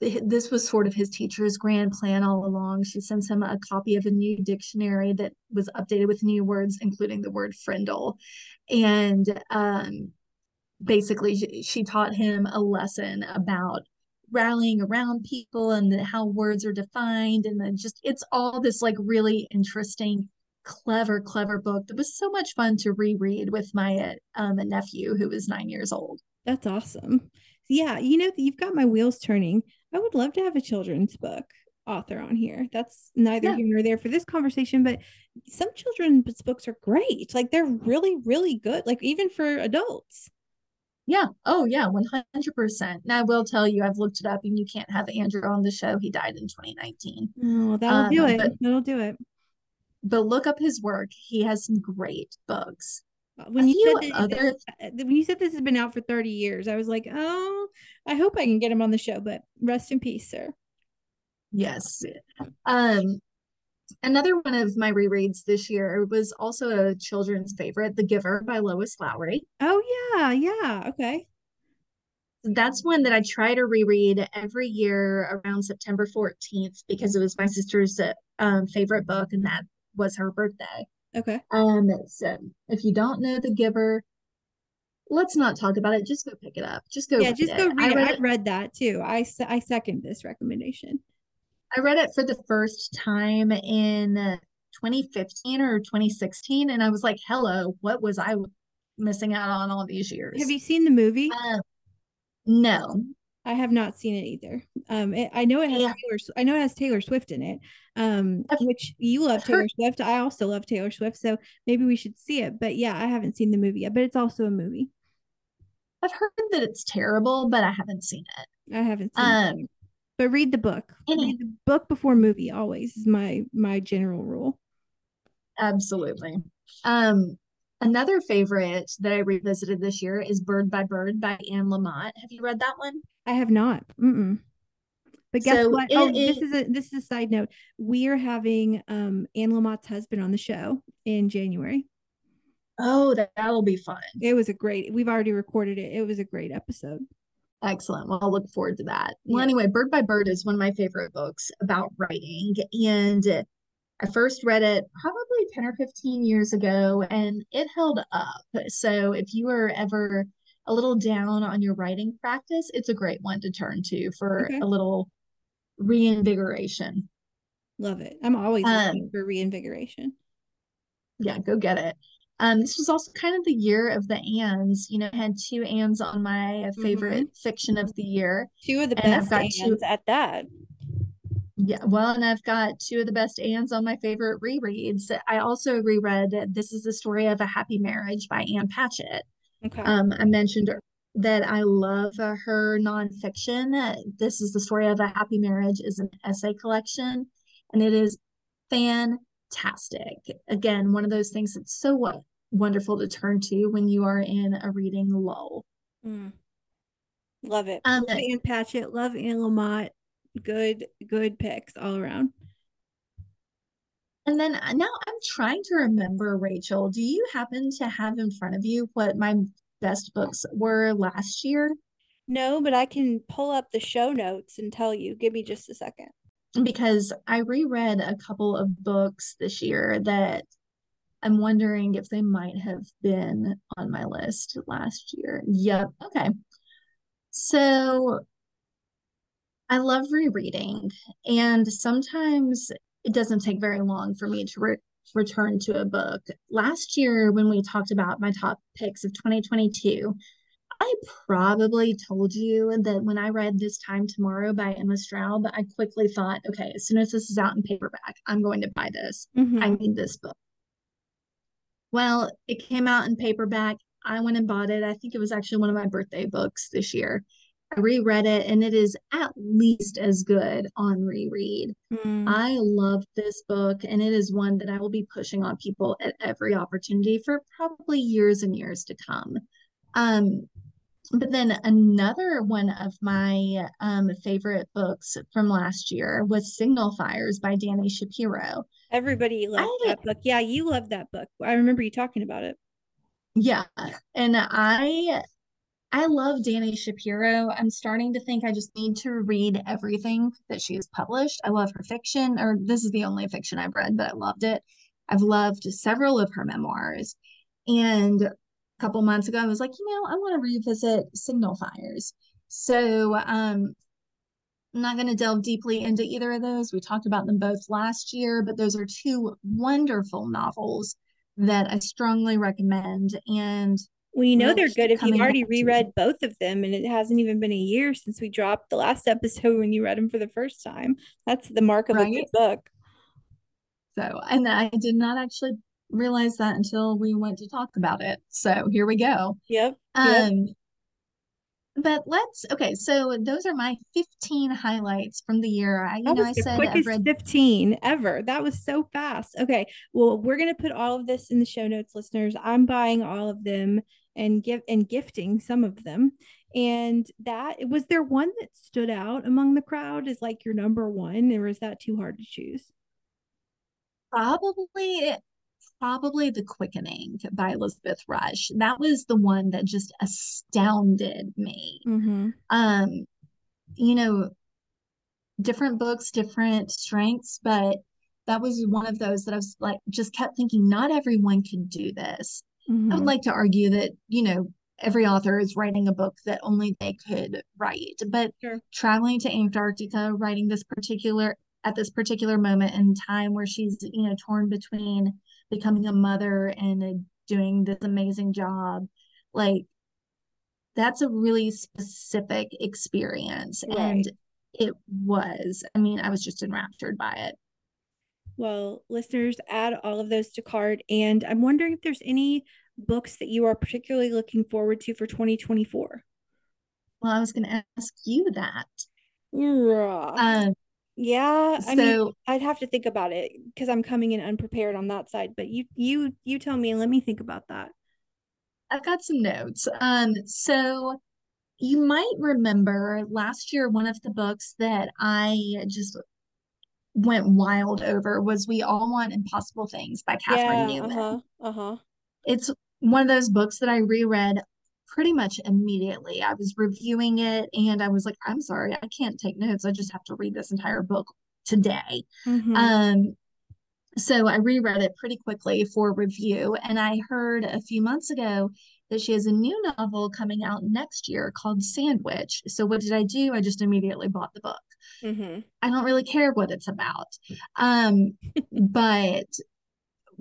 this was sort of his teacher's grand plan all along. She sends him a copy of a new dictionary that was updated with new words, including the word frindle. And um, basically, she, she taught him a lesson about rallying around people and the, how words are defined. And then just, it's all this like really interesting clever, clever book that was so much fun to reread with my um, nephew who was nine years old. That's awesome. Yeah, you know, you've got my wheels turning. I would love to have a children's book author on here. That's neither yeah. here nor there for this conversation, but some children's books are great. Like they're really, really good, like even for adults. Yeah. Oh, yeah. 100%. Now, I will tell you, I've looked it up and you can't have Andrew on the show. He died in 2019. Oh, that'll um, do it. That'll do it but look up his work. He has some great books. When you said other... Uh, when you said this has been out for 30 years, I was like, oh, I hope I can get him on the show, but rest in peace, sir. Yes. Um another one of my rereads this year was also a children's favorite, The Giver by Lois Lowry. Oh yeah, yeah. Okay. That's one that I try to reread every year around September 14th because it was my sister's um, favorite book, and that was her birthday. Okay. Um, so if you don't know The Giver, let's not talk about it. Just go pick it up. Just go. Yeah, just go it. read I it. I've read that too. I I second this recommendation. I read it for the first time in 2015 or 2016, and I was like, "Hello, what was I missing out on all these years. Have you seen the movie? Uh, no, I have not seen it either. Um, it, I know it has yeah. Taylor. I know it has Taylor Swift in it. Um, which you love Taylor Swift. I also love Taylor Swift. So maybe we should see it. But yeah, I haven't seen the movie yet. But it's also a movie. I've heard that it's terrible, but I haven't seen it. I haven't seen um, it. But read the book. Read the book before movie. Always is my my general rule. Absolutely. Um, another favorite that I revisited this year is Bird by Bird by Anne Lamott. Have you read that one? I have not. Mm-mm. But guess so what? oh, this is a this is a side note. We are having um Anne Lamott's husband on the show in January. Oh, that, that'll be fun. It was a great. We've already recorded it. It was a great episode. Excellent. Well, I'll look forward to that. Yeah. Well, anyway, Bird by Bird is one of my favorite books about writing. And I first read it probably 10 or 15 years ago and it held up. So if you are ever a little down on your writing practice, it's a great one to turn to for okay. a little reinvigoration. Love it. I'm always looking um, for reinvigoration. Yeah, go get it. Um, this was also kind of the year of the Anns. You know, I had two Anns on my favorite mm-hmm. fiction of the year. Two of the best two, at that. Yeah, well, and I've got two of the best Anns on my favorite rereads. I also reread This is the Story of a Happy Marriage by Ann Patchett. Okay. Um, I mentioned that I love her nonfiction. This is the Story of a Happy Marriage is an essay collection, and it is fantastic. Again, one of those things that's so wonderful to turn to when you are in a reading lull. Mm. Love it. Um, Ann Patchett, love Anne Lamott. Good, good picks all around. And then uh, now I'm trying to remember, Rachel, do you happen to have in front of you what my best books were last year? No, but I can pull up the show notes and tell you. Give me just a second because I reread a couple of books this year that I'm wondering if they might have been on my list last year. Yep. Okay. So I love rereading, and sometimes it doesn't take very long for me to re- return to a book. Last year, when we talked about my top picks of 2022, I probably told you that when I read This Time Tomorrow by Emma Straub, I quickly thought, okay, as soon as this is out in paperback, I'm going to buy this. Mm-hmm. I need this book. Well, it came out in paperback. I went and bought it. I think it was actually one of my birthday books this year. I reread it and it is at least as good on reread. Mm. I love this book and it is one that I will be pushing on people at every opportunity for probably years and years to come. Um, but then another one of my um, favorite books from last year was Signal Fires by Dani Shapiro. Everybody loved I, that book. Yeah, you loved that book. I remember you talking about it. Yeah, and I I love Dani Shapiro. I'm starting to think I just need to read everything that she has published. I love her fiction, or this is the only fiction I've read, but I loved it. I've loved several of her memoirs. And a couple months ago, I was like, you know, I want to revisit Signal Fires. So um, I'm not going to delve deeply into either of those. We talked about them both last year, but those are two wonderful novels that I strongly recommend. And well, you know they're good if you've already reread both of them, and it hasn't even been a year since we dropped the last episode when you read them for the first time. That's the mark of right? a good book. So, and I did not actually realize that until we went to talk about it. So here we go. Yep. Um yep. But let's okay, so those are my 15 highlights from the year. I you that know I said quickest read... 15 ever. That was so fast. Okay. Well, we're gonna put all of this in the show notes, listeners. I'm buying all of them and give and gifting some of them. And that was there one that stood out among the crowd is like your number one, or is that too hard to choose? Probably probably The Quickening by Elizabeth Rush. That was the one that just astounded me. Mm-hmm. Um, you know, different books, different strengths, but that was one of those that I was like, just kept thinking, not everyone can do this. Mm-hmm. I would mm-hmm. like to argue that, you know, every author is writing a book that only they could write, but sure. traveling to Antarctica, writing this particular at this particular moment in time where she's, you know, torn between becoming a mother and a doing this amazing job. Like that's a really specific experience. Right. And it was, I mean, I was just enraptured by it. Well, listeners, add all of those to cart. And I'm wondering if there's any books that you are particularly looking forward to for 2024. Well, I was going to ask you that. Yeah. Um, yeah, I so, mean, I'd have to think about it because I'm coming in unprepared on that side. But you, you, you tell me let me think about that. I've got some notes. Um, so you might remember last year one of the books that I just went wild over was "We All Want Impossible Things" by Catherine yeah, Newman. Uh huh. Uh-huh. It's one of those books that I reread pretty much immediately. I was reviewing it and I was like, I'm sorry, I can't take notes. I just have to read this entire book today. Mm-hmm. Um, so I reread it pretty quickly for review. And I heard a few months ago that she has a new novel coming out next year called Sandwich. So what did I do? I just immediately bought the book. Mm-hmm. I don't really care what it's about. Um, but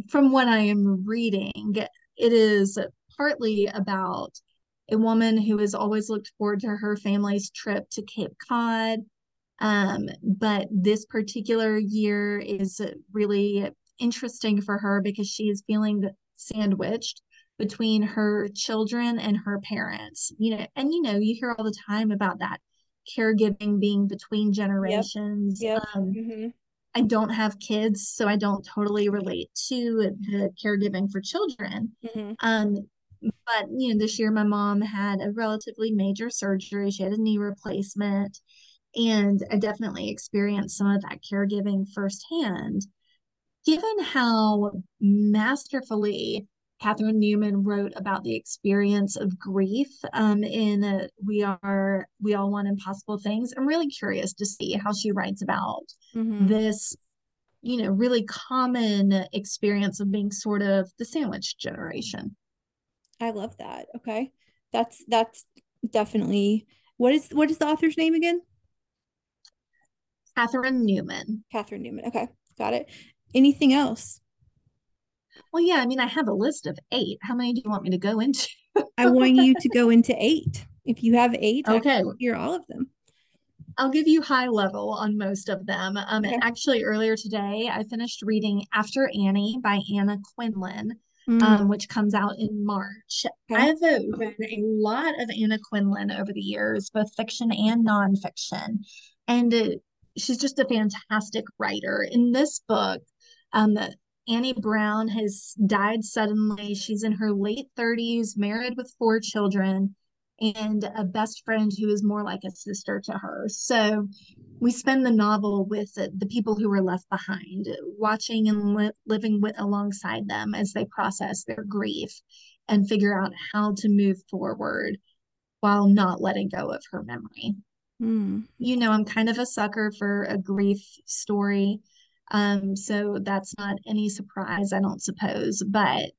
from what I am reading, it is partly about a woman who has always looked forward to her family's trip to Cape Cod. Um, but this particular year is really interesting for her because she is feeling sandwiched between her children and her parents. You know, and you know, you hear all the time about that caregiving being between generations. Yep. Yep. Um, mm-hmm. I don't have kids, so I don't totally relate to the caregiving for children. Mm-hmm. Um, but you know this year my mom had a relatively major surgery she had a knee replacement and i definitely experienced some of that caregiving firsthand given how masterfully Catherine Newman wrote about the experience of grief um, in "We Are We All Want Impossible Things." I'm really curious to see how she writes about mm-hmm. this, you know, really common experience of being sort of the sandwich generation. I love that. Okay. That's that's definitely what is what is the author's name again? Catherine Newman. Catherine Newman. Okay. Got it. Anything else? Well, yeah, I mean, I have a list of eight. How many do you want me to go into? I want you to go into eight. If you have eight, okay, hear all of them. I'll give you high level on most of them. Um, okay. actually, earlier today, I finished reading After Annie by Anna Quindlen mm. um, which comes out in March. Okay. I've read a lot of Anna Quindlen over the years, both fiction and nonfiction. And it, she's just a fantastic writer. In this book, um, Annie Brown has died suddenly. She's in her late 30s, married with four children, and a best friend who is more like a sister to her. So we spend the novel with the, people who were left behind, watching and li- living with alongside them as they process their grief and figure out how to move forward while not letting go of her memory. Mm. You know, I'm kind of a sucker for a grief story. Um, so that's not any surprise, I don't suppose, but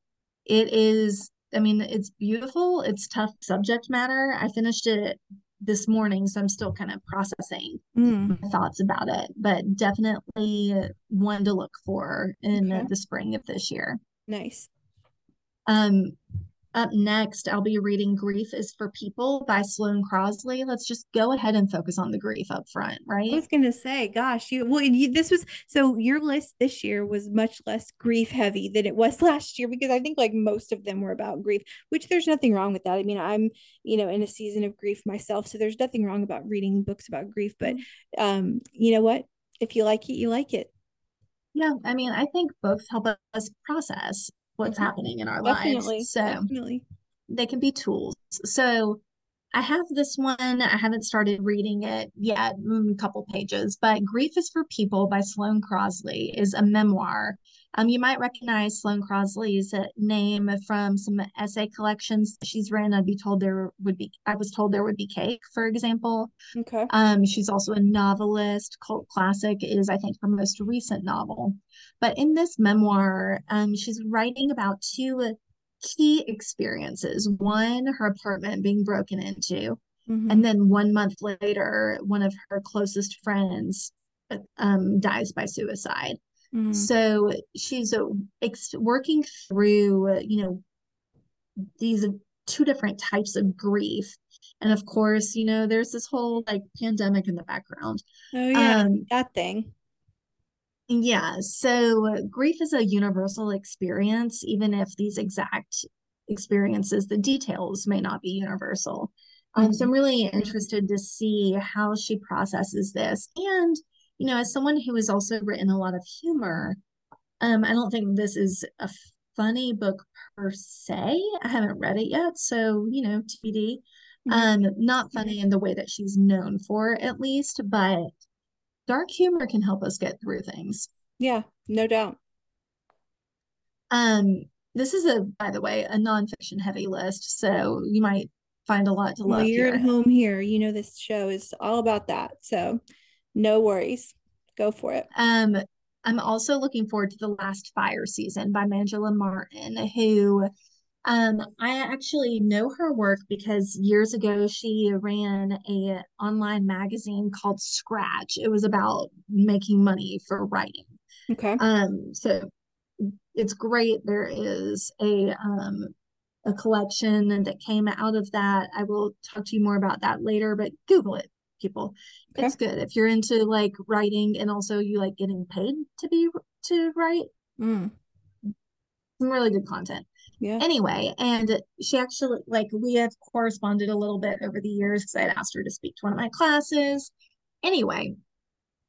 it is I mean, it's beautiful. It's tough subject matter. I finished it this morning, so I'm still kind of processing mm. my thoughts about it, but definitely one to look for in okay. the spring of this year. Nice. Um, up next, I'll be reading Grief is for People by Sloane Crosley. Let's just go ahead and focus on the grief up front, right? I was going to say, gosh, you well, you, this was so your list this year was much less grief heavy than it was last year because I think like most of them were about grief, which there's nothing wrong with that. I mean, I'm, you know, in a season of grief myself, so there's nothing wrong about reading books about grief, but mm-hmm. um, you know what? If you like it, you like it. Yeah, I mean, I think books help us process what's mm-hmm. happening in our definitely, lives. So definitely. they can be tools. So I have this one. I haven't started reading it yet, a mm, couple pages, but Grief is for People by Sloane Crosley is a memoir. Um, you might recognize Sloane Crosley's name from some essay collections she's written. I'd be told there would be, I was told there would be cake, for example. Okay. Um, she's also a novelist. Cult Classic is, I think, her most recent novel. But in this memoir, um, she's writing about two key experiences one, her apartment being broken into. Mm-hmm. And then one month later, one of her closest friends um, dies by suicide. Mm-hmm. So she's uh, ex- working through, uh, you know, these two different types of grief. And of course, you know, there's this whole like pandemic in the background. Oh yeah, um, that thing. Yeah. So grief is a universal experience, even if these exact experiences, the details may not be universal. Um, so I'm mm-hmm. really interested to see how she processes this. And, you know, as someone who has also written a lot of humor, um, I don't think this is a funny book per se. I haven't read it yet, so you know, TBD. Mm-hmm. Um, not funny in the way that she's known for, at least, but dark humor can help us get through things. Yeah, no doubt. Um, this is a, by the way, a nonfiction heavy list, so you might find a lot to love. Well, you're here. at home here. You know this show is all about that, so no worries. Go for it. Um, I'm also looking forward to the last fire season by Manjula Martin, who um, I actually know her work because years ago she ran a online magazine called Scratch. It was about making money for writing. Okay. Um, so it's great. There is a um a collection that came out of that. I will talk to you more about that later, but Google it people. Okay. It's good if you're into like writing and also you like getting paid to be to write. Mm. Some really good content. Yeah. Anyway, and she actually like we have corresponded a little bit over the years because I had asked her to speak to one of my classes. Anyway,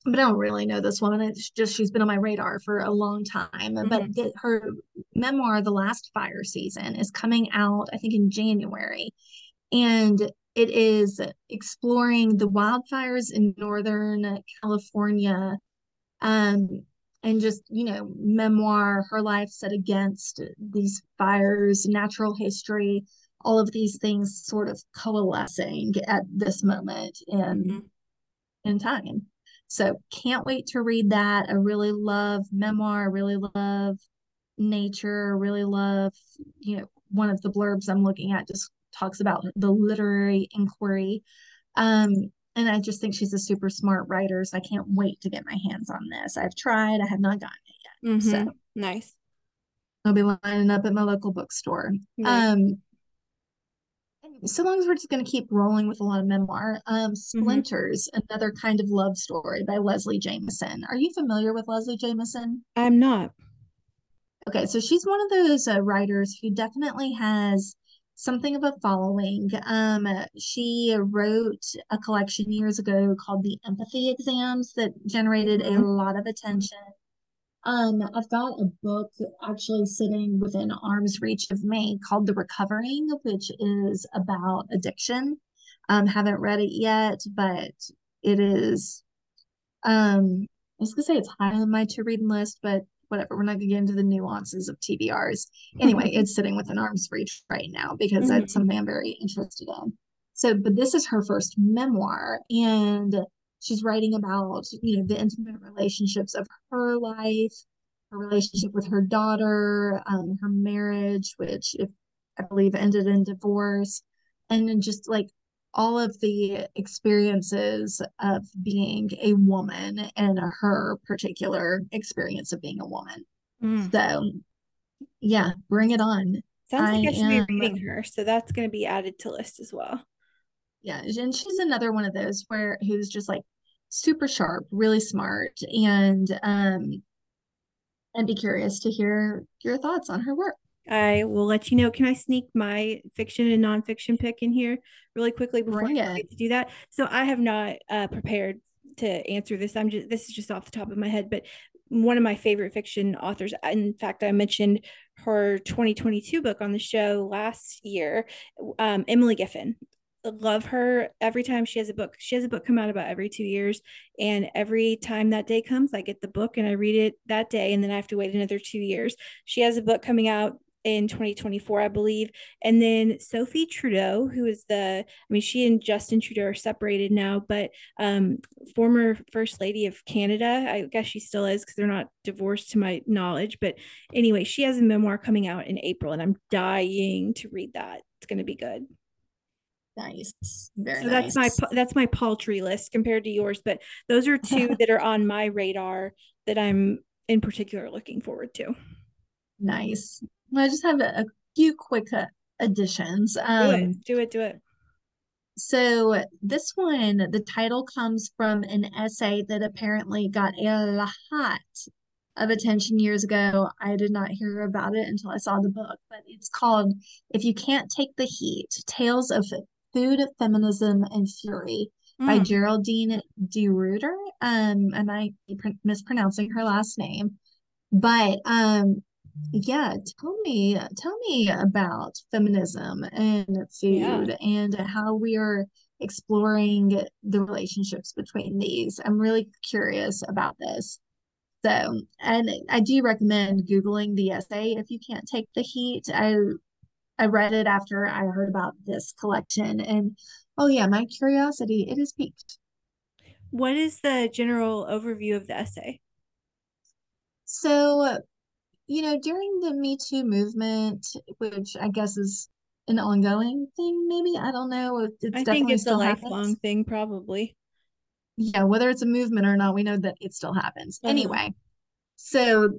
but I don't really know this woman. It's just she's been on my radar for a long time. Mm-hmm. But the, her memoir, The Last Fire Season, is coming out, I think, in January. And it is exploring the wildfires in Northern California um, and just, you know, memoir, her life set against these fires, natural history, all of these things sort of coalescing at this moment in, mm-hmm. in time. So can't wait to read that. I really love memoir, I really love nature, really love, you know, one of the blurbs I'm looking at just talks about the literary inquiry. Um, and I just think she's a super smart writer. So I can't wait to get my hands on this. I've tried, I have not gotten it yet. Mm-hmm. So nice. I'll be lining up at my local bookstore. Nice. Um, so long as we're just going to keep rolling with a lot of memoir. Um, mm-hmm. Splinters, mm-hmm. another kind of love story by Leslie Jamison. Are you familiar with Leslie Jamison? I'm not. Okay, so she's one of those uh, writers who definitely has something of a following. Um, she wrote a collection years ago called the Empathy Exams that generated mm-hmm. a lot of attention. Um, I've got a book actually sitting within arm's reach of me called The Recovering, which is about addiction. Um, haven't read it yet, but it is um I was gonna say it's high on my to read list, but whatever. We're not going to get into the nuances of TBRs. Anyway, it's sitting within arm's reach right now because mm-hmm. that's something I'm very interested in. So, but this is her first memoir, and she's writing about you know the intimate relationships of her life, her relationship with her daughter, um, her marriage, which if I believe ended in divorce, and then just like all of the experiences of being a woman and her particular experience of being a woman. Mm. So, yeah, bring it on. Sounds like I, I should am, be reading her, so that's going to be added to list as well. Yeah, and she's another one of those where who's just like super sharp, really smart, and um, and be curious to hear your thoughts on her work. I will let you know. Can I sneak my fiction and nonfiction pick in here really quickly before Bring I get to do that? So I have not uh, prepared to answer this. I'm just this is just off the top of my head, but one of my favorite fiction authors. In fact, I mentioned her 2022 book on the show last year, um, Emily Giffin love her every time she has a book. She has a book come out about every two years. And every time that day comes, I get the book and I read it that day. And then I have to wait another two years. She has a book coming out in 2024, I believe. And then Sophie Trudeau, who is the, I mean, she and Justin Trudeau are separated now, but um, former First Lady of Canada. I guess she still is because they're not divorced to my knowledge. But anyway, she has a memoir coming out in April, and I'm dying to read that. It's going to be good. Nice. Very so nice. that's my that's my paltry list compared to yours, but those are two that are on my radar that I'm in particular looking forward to. Nice. I just have a, a few quick uh, additions. Um, do it, do it, do it. So this one, the title comes from an essay that apparently got a lot of attention years ago. I did not hear about it until I saw the book, but it's called If You Can't Take the Heat Tales of Food, Feminism, and Fury mm. by Geraldine DeRuyter. Um, I might be mispronouncing her last name, but um, yeah, tell me, tell me about feminism and food yeah. and how we are exploring the relationships between these. I'm really curious about this. So, and I do recommend Googling the essay if you can't take the heat. I I read it after I heard about this collection and oh yeah, my curiosity, it is piqued. What is the general overview of the essay? So, you know, during the Me Too movement, which I guess is an ongoing thing, maybe I don't know. It's I think it's a lifelong happens. thing, probably yeah, whether it's a movement or not, we know that it still happens. Uh-huh. Anyway, so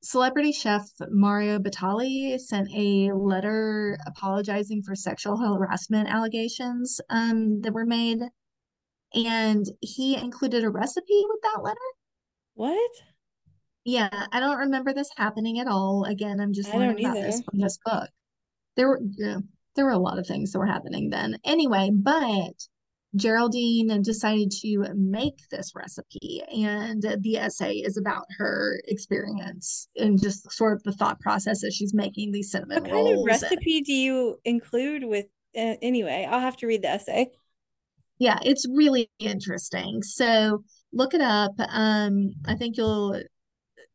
celebrity chef Mario Batali sent a letter apologizing for sexual harassment allegations um, that were made. And he included a recipe with that letter. What? Yeah, I don't remember this happening at all. Again, I'm just learning about this from this book. There were yeah, there were a lot of things that were happening then. Anyway, but Geraldine decided to make this recipe, and the essay is about her experience and just sort of the thought process as she's making these cinnamon what rolls. What kind of recipe and, do you include with? Uh, anyway, I'll have to read the essay. Yeah, it's really interesting. So look it up. Um, I think you'll.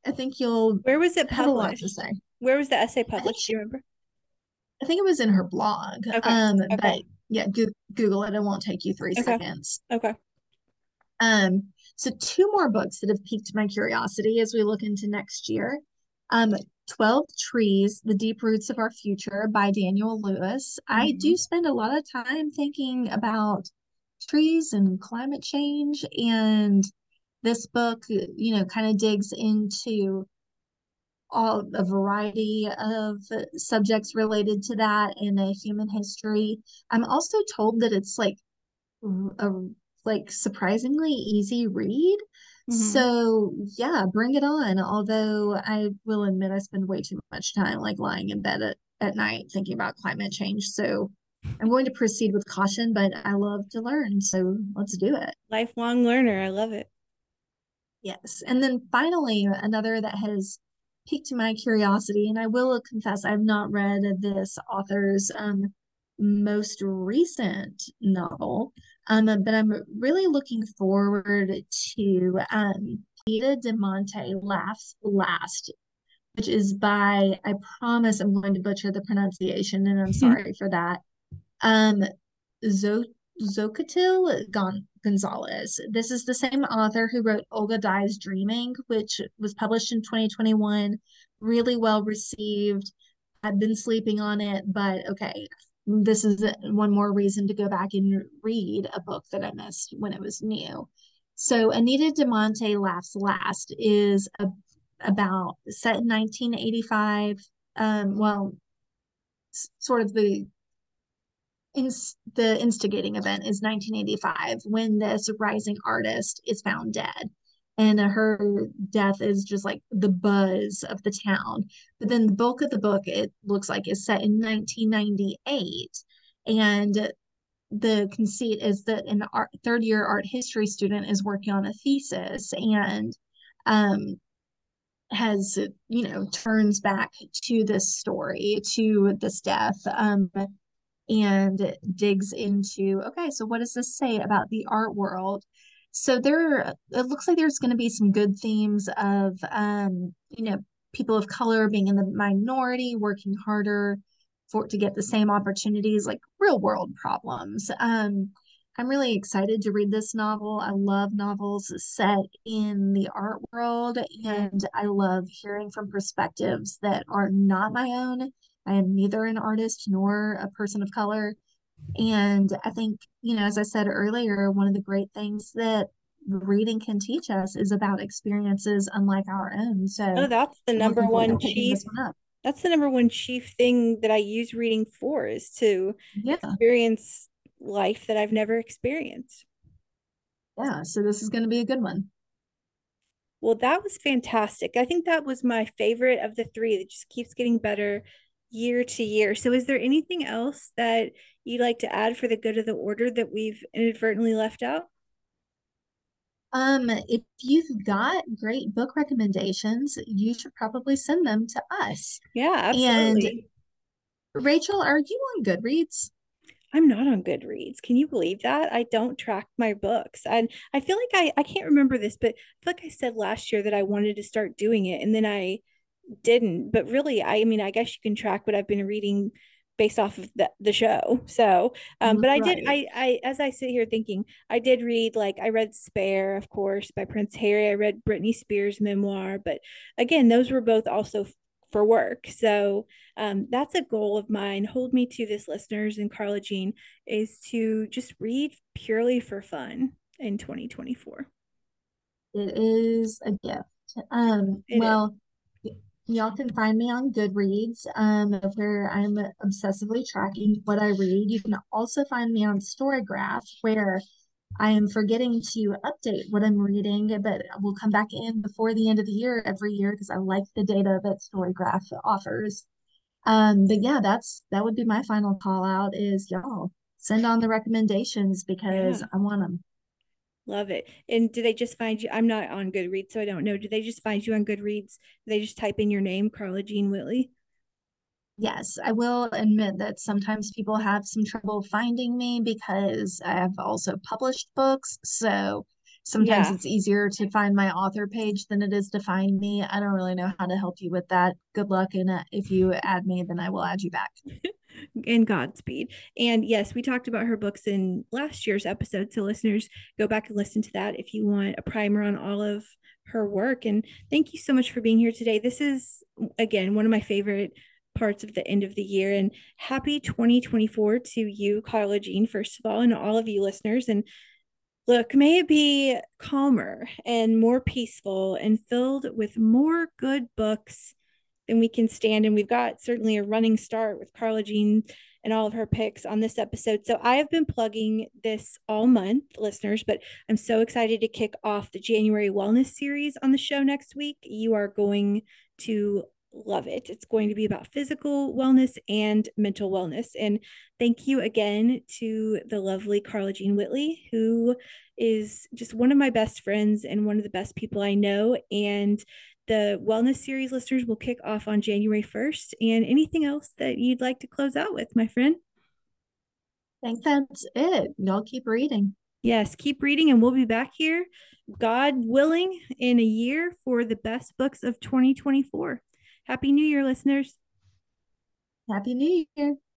I think you'll. Where was it published? to say. Where was the essay published? Do you remember? I think it was in her blog. Okay. Um, okay. but yeah, go- Google it. It won't take you three okay. seconds. Okay. Um, so two more books that have piqued my curiosity as we look into next year. Um, 12 Trees, The Deep Roots of Our Future by Daniel Lewis. Mm-hmm. I do spend a lot of time thinking about trees and climate change. And this book, you know, kind of digs into all a variety of subjects related to that in a human history. I'm also told that it's like a like surprisingly easy read. Mm-hmm. So yeah, bring it on. Although I will admit I spend way too much time like lying in bed at, at night thinking about climate change. So I'm going to proceed with caution, but I love to learn. So let's do it. Lifelong learner. I love it. Yes. And then finally, another that has piqued my curiosity, and I will confess I've not read this author's um, most recent novel, um, but I'm really looking forward to um, de Monte Laughs Last, which is by, I promise I'm going to butcher the pronunciation, and I'm sorry for that. Um, Zo- Xochitl Gon- Gonzalez. This is the same author who wrote Olga Dies Dreaming, which was published in 2021. Really well received. I've been sleeping on it, but okay, this is one more reason to go back and read a book that I missed when it was new. So, Anita de Monte Laughs Last is a, about set in 1985. Um, well, sort of the in, the instigating event is 1985 when this rising artist is found dead. And her death is just like the buzz of the town. But then the bulk of the book it looks like is set in 1998 and the conceit is that an art, third year art history student is working on a thesis and um, has you know turns back to this story to this death. Um, and digs into okay, so what does this say about the art world? So there, it looks like there's going to be some good themes of, um, you know, people of color being in the minority, working harder for to get the same opportunities, like real world problems. Um, I'm really excited to read this novel. I love novels set in the art world, and I love hearing from perspectives that are not my own I am neither an artist nor a person of color. And I think, you know, as I said earlier, one of the great things that reading can teach us is about experiences unlike our own. So oh, that's the number one chief. One that's the number one chief thing that I use reading for is to yeah. experience life that I've never experienced. Yeah, so this is going to be a good one. Well, that was fantastic. I think that was my favorite of the three that just keeps getting better year to year. So, is there anything else that you'd like to add for the good of the order that we've inadvertently left out? Um, if you've got great book recommendations, you should probably send them to us. Yeah, absolutely. And Rachel, are you on Goodreads? I'm not on Goodreads. Can you believe that? I don't track my books. And I feel like I, I can't remember this, but I feel like I said last year that I wanted to start doing it and then I didn't. But really, I, mean, I guess you can track what I've been reading based off of the, the show. So, um, but I did, I, I, as I sit here thinking, I did read, like, I read Spare, of course, by Prince Harry. I read Britney Spears' memoir, but again, those were both also for work. So, um, that's a goal of mine. Hold me to this, listeners, and Carla Jean is to just read purely for fun in 2024. It is a gift. Um, it well, is Y'all can find me on Goodreads, um, where I'm obsessively tracking what I read. You can also find me on Storygraph, where I am forgetting to update what I'm reading, but we'll come back in before the end of the year every year because I like the data that Storygraph offers. Um, but yeah, that's that would be my final call out is y'all send on the recommendations because yeah. I want them. Love it. And do they just find you? I'm not on Goodreads, so I don't know. Do they just find you on Goodreads? Do they just type in your name, Carla Jean Whitley? Yes, I will admit that sometimes people have some trouble finding me because I have also published books. So sometimes yeah. it's easier to find my author page than it is to find me. I don't really know how to help you with that. Good luck. And uh, if you add me, then I will add you back. and Godspeed. And yes, we talked about her books in last year's episode. So listeners, go back and listen to that if you want a primer on all of her work. And thank you so much for being here today. This is again one of my favorite parts of the end of the year. And happy 2024 to you, Carla Jean, first of all, and all of you listeners. And look, may it be calmer and more peaceful and filled with more good books than we can stand. And we've got certainly a running start with Carla Jean and all of her picks on this episode. So I have been plugging this all month, listeners, but I'm so excited to kick off the January wellness series on the show next week. You are going to love it. It's going to be about physical wellness and mental wellness. And thank you again to the lovely Carla Jean Whitley, who is just one of my best friends and one of the best people I know. And the wellness series listeners will kick off on January 1st. And anything else that you'd like to close out with, my friend? I think that's it. Y'all keep reading. Yes, keep reading, and we'll be back here, God willing, in a year for the best books of 2024. Happy New Year, listeners. Happy New Year.